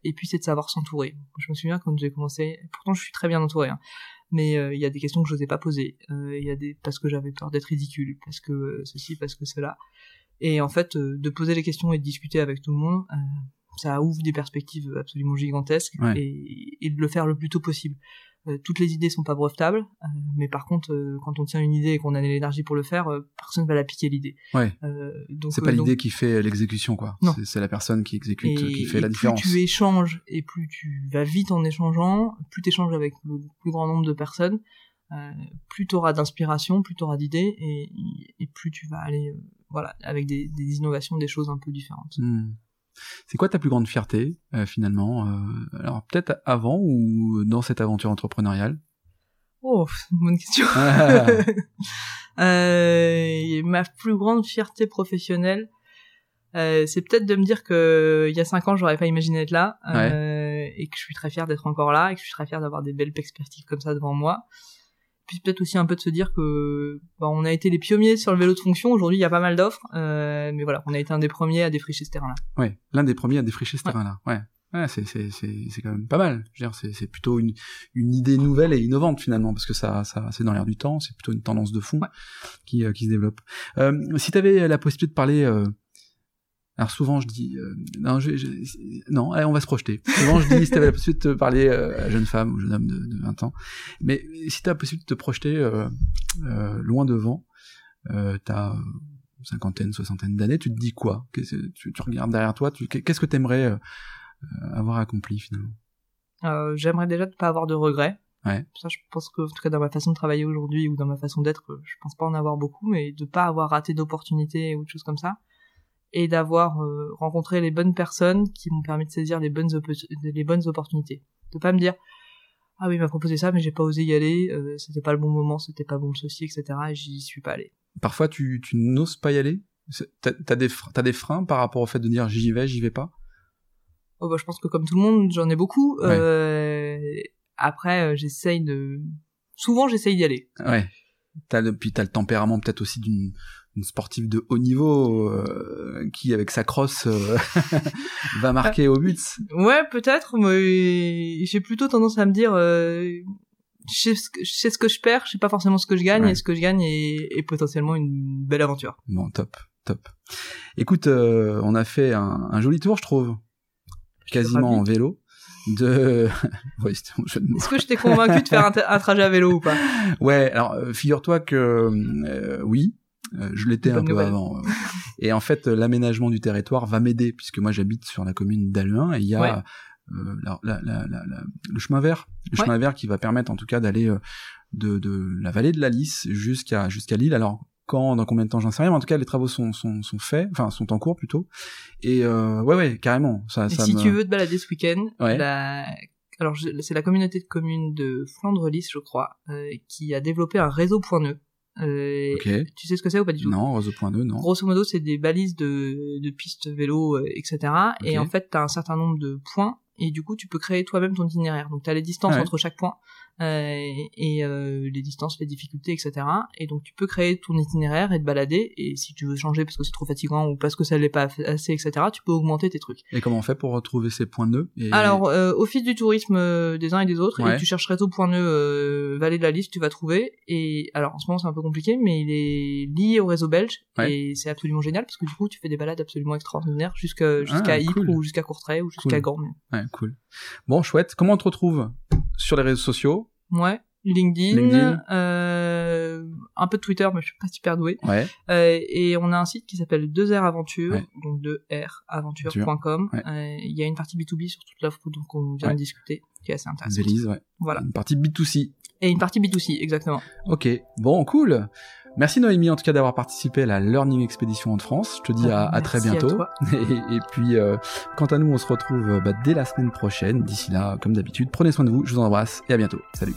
Et puis, c'est de savoir s'entourer. Je me souviens quand j'ai commencé. Pourtant, je suis très bien entouré. Hein. Mais il y a des questions que je n'osais pas poser. Il y a des parce que j'avais peur d'être ridicule, parce que ceci, parce que cela. Et en fait, euh, de poser les questions et de discuter avec tout le monde, euh, ça ouvre des perspectives absolument gigantesques Ouais. et, et de le faire le plus tôt possible. Euh, toutes les idées sont pas brevetables, euh, mais par contre, euh, quand on tient une idée et qu'on a l'énergie pour le faire, personne va la piquer l'idée. Ouais. Donc, C'est pas donc- l'idée qui fait l'exécution, quoi. Non. C'est- la personne qui exécute et, qui fait et la plus différence. tu échanges et plus tu vas vite en échangeant, plus tu échanges avec le plus grand nombre de personnes, plus tu auras d'inspiration, plus tu auras d'idées et, plus tu vas aller voilà avec des, des innovations, des choses un peu différentes. Hmm. C'est quoi ta plus grande fierté, euh, finalement euh, Alors, peut-être avant ou dans cette aventure entrepreneuriale? Oh, bonne question. Ah. Euh, ma plus grande fierté professionnelle, euh, c'est peut-être de me dire que il y a cinq ans, j'aurais pas imaginé être là, euh, et que je suis très fier d'être encore là, et que je suis très fier d'avoir des belles perspectives comme ça devant moi. Puis peut-être aussi un peu de se dire que bah, on a été les pionniers sur le vélo de fonction. Aujourd'hui, il y a pas mal d'offres, euh, mais voilà, on a été un des premiers à défricher ce terrain-là. Ouais, l'un des premiers à défricher ce Ouais. terrain-là. Ouais. Ouais, c'est c'est c'est c'est quand même pas mal. Je veux dire, c'est c'est plutôt une une idée nouvelle et innovante finalement parce que ça ça c'est dans l'air du temps. C'est plutôt une tendance de fond Ouais. qui euh, qui se développe. Euh, si tu avais la possibilité de parler, euh, alors souvent je dis euh, non, je, je- non, allez, on va se projeter. Souvent je dis si tu avais la possibilité de parler euh, à jeune femme ou jeune homme de, de 20 ans, mais si tu as la possibilité de te projeter euh, euh, loin devant, t'as cinquantaine, soixantaine d'années, tu te dis quoi? Tu, tu regardes derrière toi, qu'est-ce que t'aimerais avoir accompli finalement? J'aimerais déjà ne pas avoir de regrets. Ouais. Ça, je pense que, en tout cas, dans ma façon de travailler aujourd'hui ou dans ma façon d'être, je pense pas en avoir beaucoup, mais de pas avoir raté d'opportunités ou de choses comme ça. Et d'avoir euh, rencontré les bonnes personnes qui m'ont permis de saisir les bonnes, les bonnes opportunités. De pas me dire, ah oui, il m'a proposé ça, mais j'ai pas osé y aller, euh, c'était pas le bon moment, c'était pas bon ceci, etc. Et j'y suis pas allé. Parfois, tu, tu n'oses pas y aller? T'as des, des freins par rapport au fait de dire j'y vais, j'y vais pas? Oh, bah, je pense que comme tout le monde, j'en ai beaucoup. Ouais. Euh, après, j'essaye de souvent j'essaye d'y aller. Ouais. T'as le, puis t'as le tempérament peut-être aussi d'une une sportive de haut niveau euh, qui avec sa crosse euh, va marquer au but. Ouais, peut-être, mais j'ai plutôt tendance à me dire, euh, je, sais ce que, je sais ce que je perds, je sais pas forcément ce que je gagne, Ouais. et ce que je gagne est, est potentiellement une belle aventure. Bon, top, top. Écoute, euh, on a fait un, un joli tour, je trouve, quasiment en vélo. De. Est-ce que je t'ai convaincu de faire un, un trajet à vélo ou pas? Ouais, alors euh, figure-toi que euh, oui, je l'étais un peu nouvelle. avant. euh. et en fait, euh, l'aménagement du territoire va m'aider puisque moi j'habite sur la commune d'Alluin et il y a Ouais. euh, la- la- la- le chemin vert, le Ouais. chemin vert qui va permettre en tout cas d'aller euh, de, de la vallée de la Lys jusqu'à jusqu'à Lille. Alors quand, dans combien de temps, j'en sais rien, mais en tout cas les travaux sont sont, sont faits, enfin sont en cours plutôt. Et euh, ouais ouais carrément. Ça, Et ça si me... tu veux te balader ce week-end, Ouais. la... alors c'est la communauté de communes de Flandre-Lys, je crois, euh, qui a développé un réseau point nœud. Euh. Tu sais ce que c'est ou pas du tout? Non, réseau point deux, non. Grosso modo, c'est des balises de, de pistes vélo, euh, etc. Et Ok. en fait, t'as un certain nombre de points, et du coup, tu peux créer toi-même ton itinéraire. Donc, t'as les distances ouais. entre chaque point, euh, et euh, les distances, les difficultés, etc. Et donc, tu peux créer ton itinéraire et te balader. Et si tu veux changer parce que c'est trop fatigant ou parce que ça l'est pas assez, etc., tu peux augmenter tes trucs. Et comment on fait pour retrouver ces points nœuds et... Alors, euh, office du tourisme euh, des uns et des autres, Ouais. et tu cherches réseau point nœud euh, vallée de la liste, tu vas trouver. Et alors, en ce moment, c'est un peu compliqué, mais il est lié au réseau belge, Ouais. et c'est absolument génial parce que du coup, tu fais des balades absolument extraordinaires jusqu'à jusqu'à Ah, Ypres cool. ou jusqu'à Courtrai ou jusqu'à Cool. Ouais, cool. Bon, chouette. Comment on te retrouve? Sur les réseaux sociaux Ouais. LinkedIn, LinkedIn. euh, un peu de Twitter, mais je suis pas super doué. Ouais. Euh, et on a un site qui s'appelle 2R Aventure, Ouais. donc 2R aventure.com. Ouais. Euh, Il y a une partie B2B sur toute l'offre dont on vient de discuter, qui est assez intéressante. Belize, ouais. Voilà. Une partie B2C. Et une partie B2C, exactement. Ok. Bon, cool. Merci Noémie en tout cas d'avoir participé à la Learning Expedition de France. Je te dis à, à très Merci à bientôt. toi. Et, et puis, euh, quant à nous, on se retrouve euh, bah, dès la semaine prochaine. D'ici là, comme d'habitude, prenez soin de vous. Je vous embrasse et à bientôt. Salut.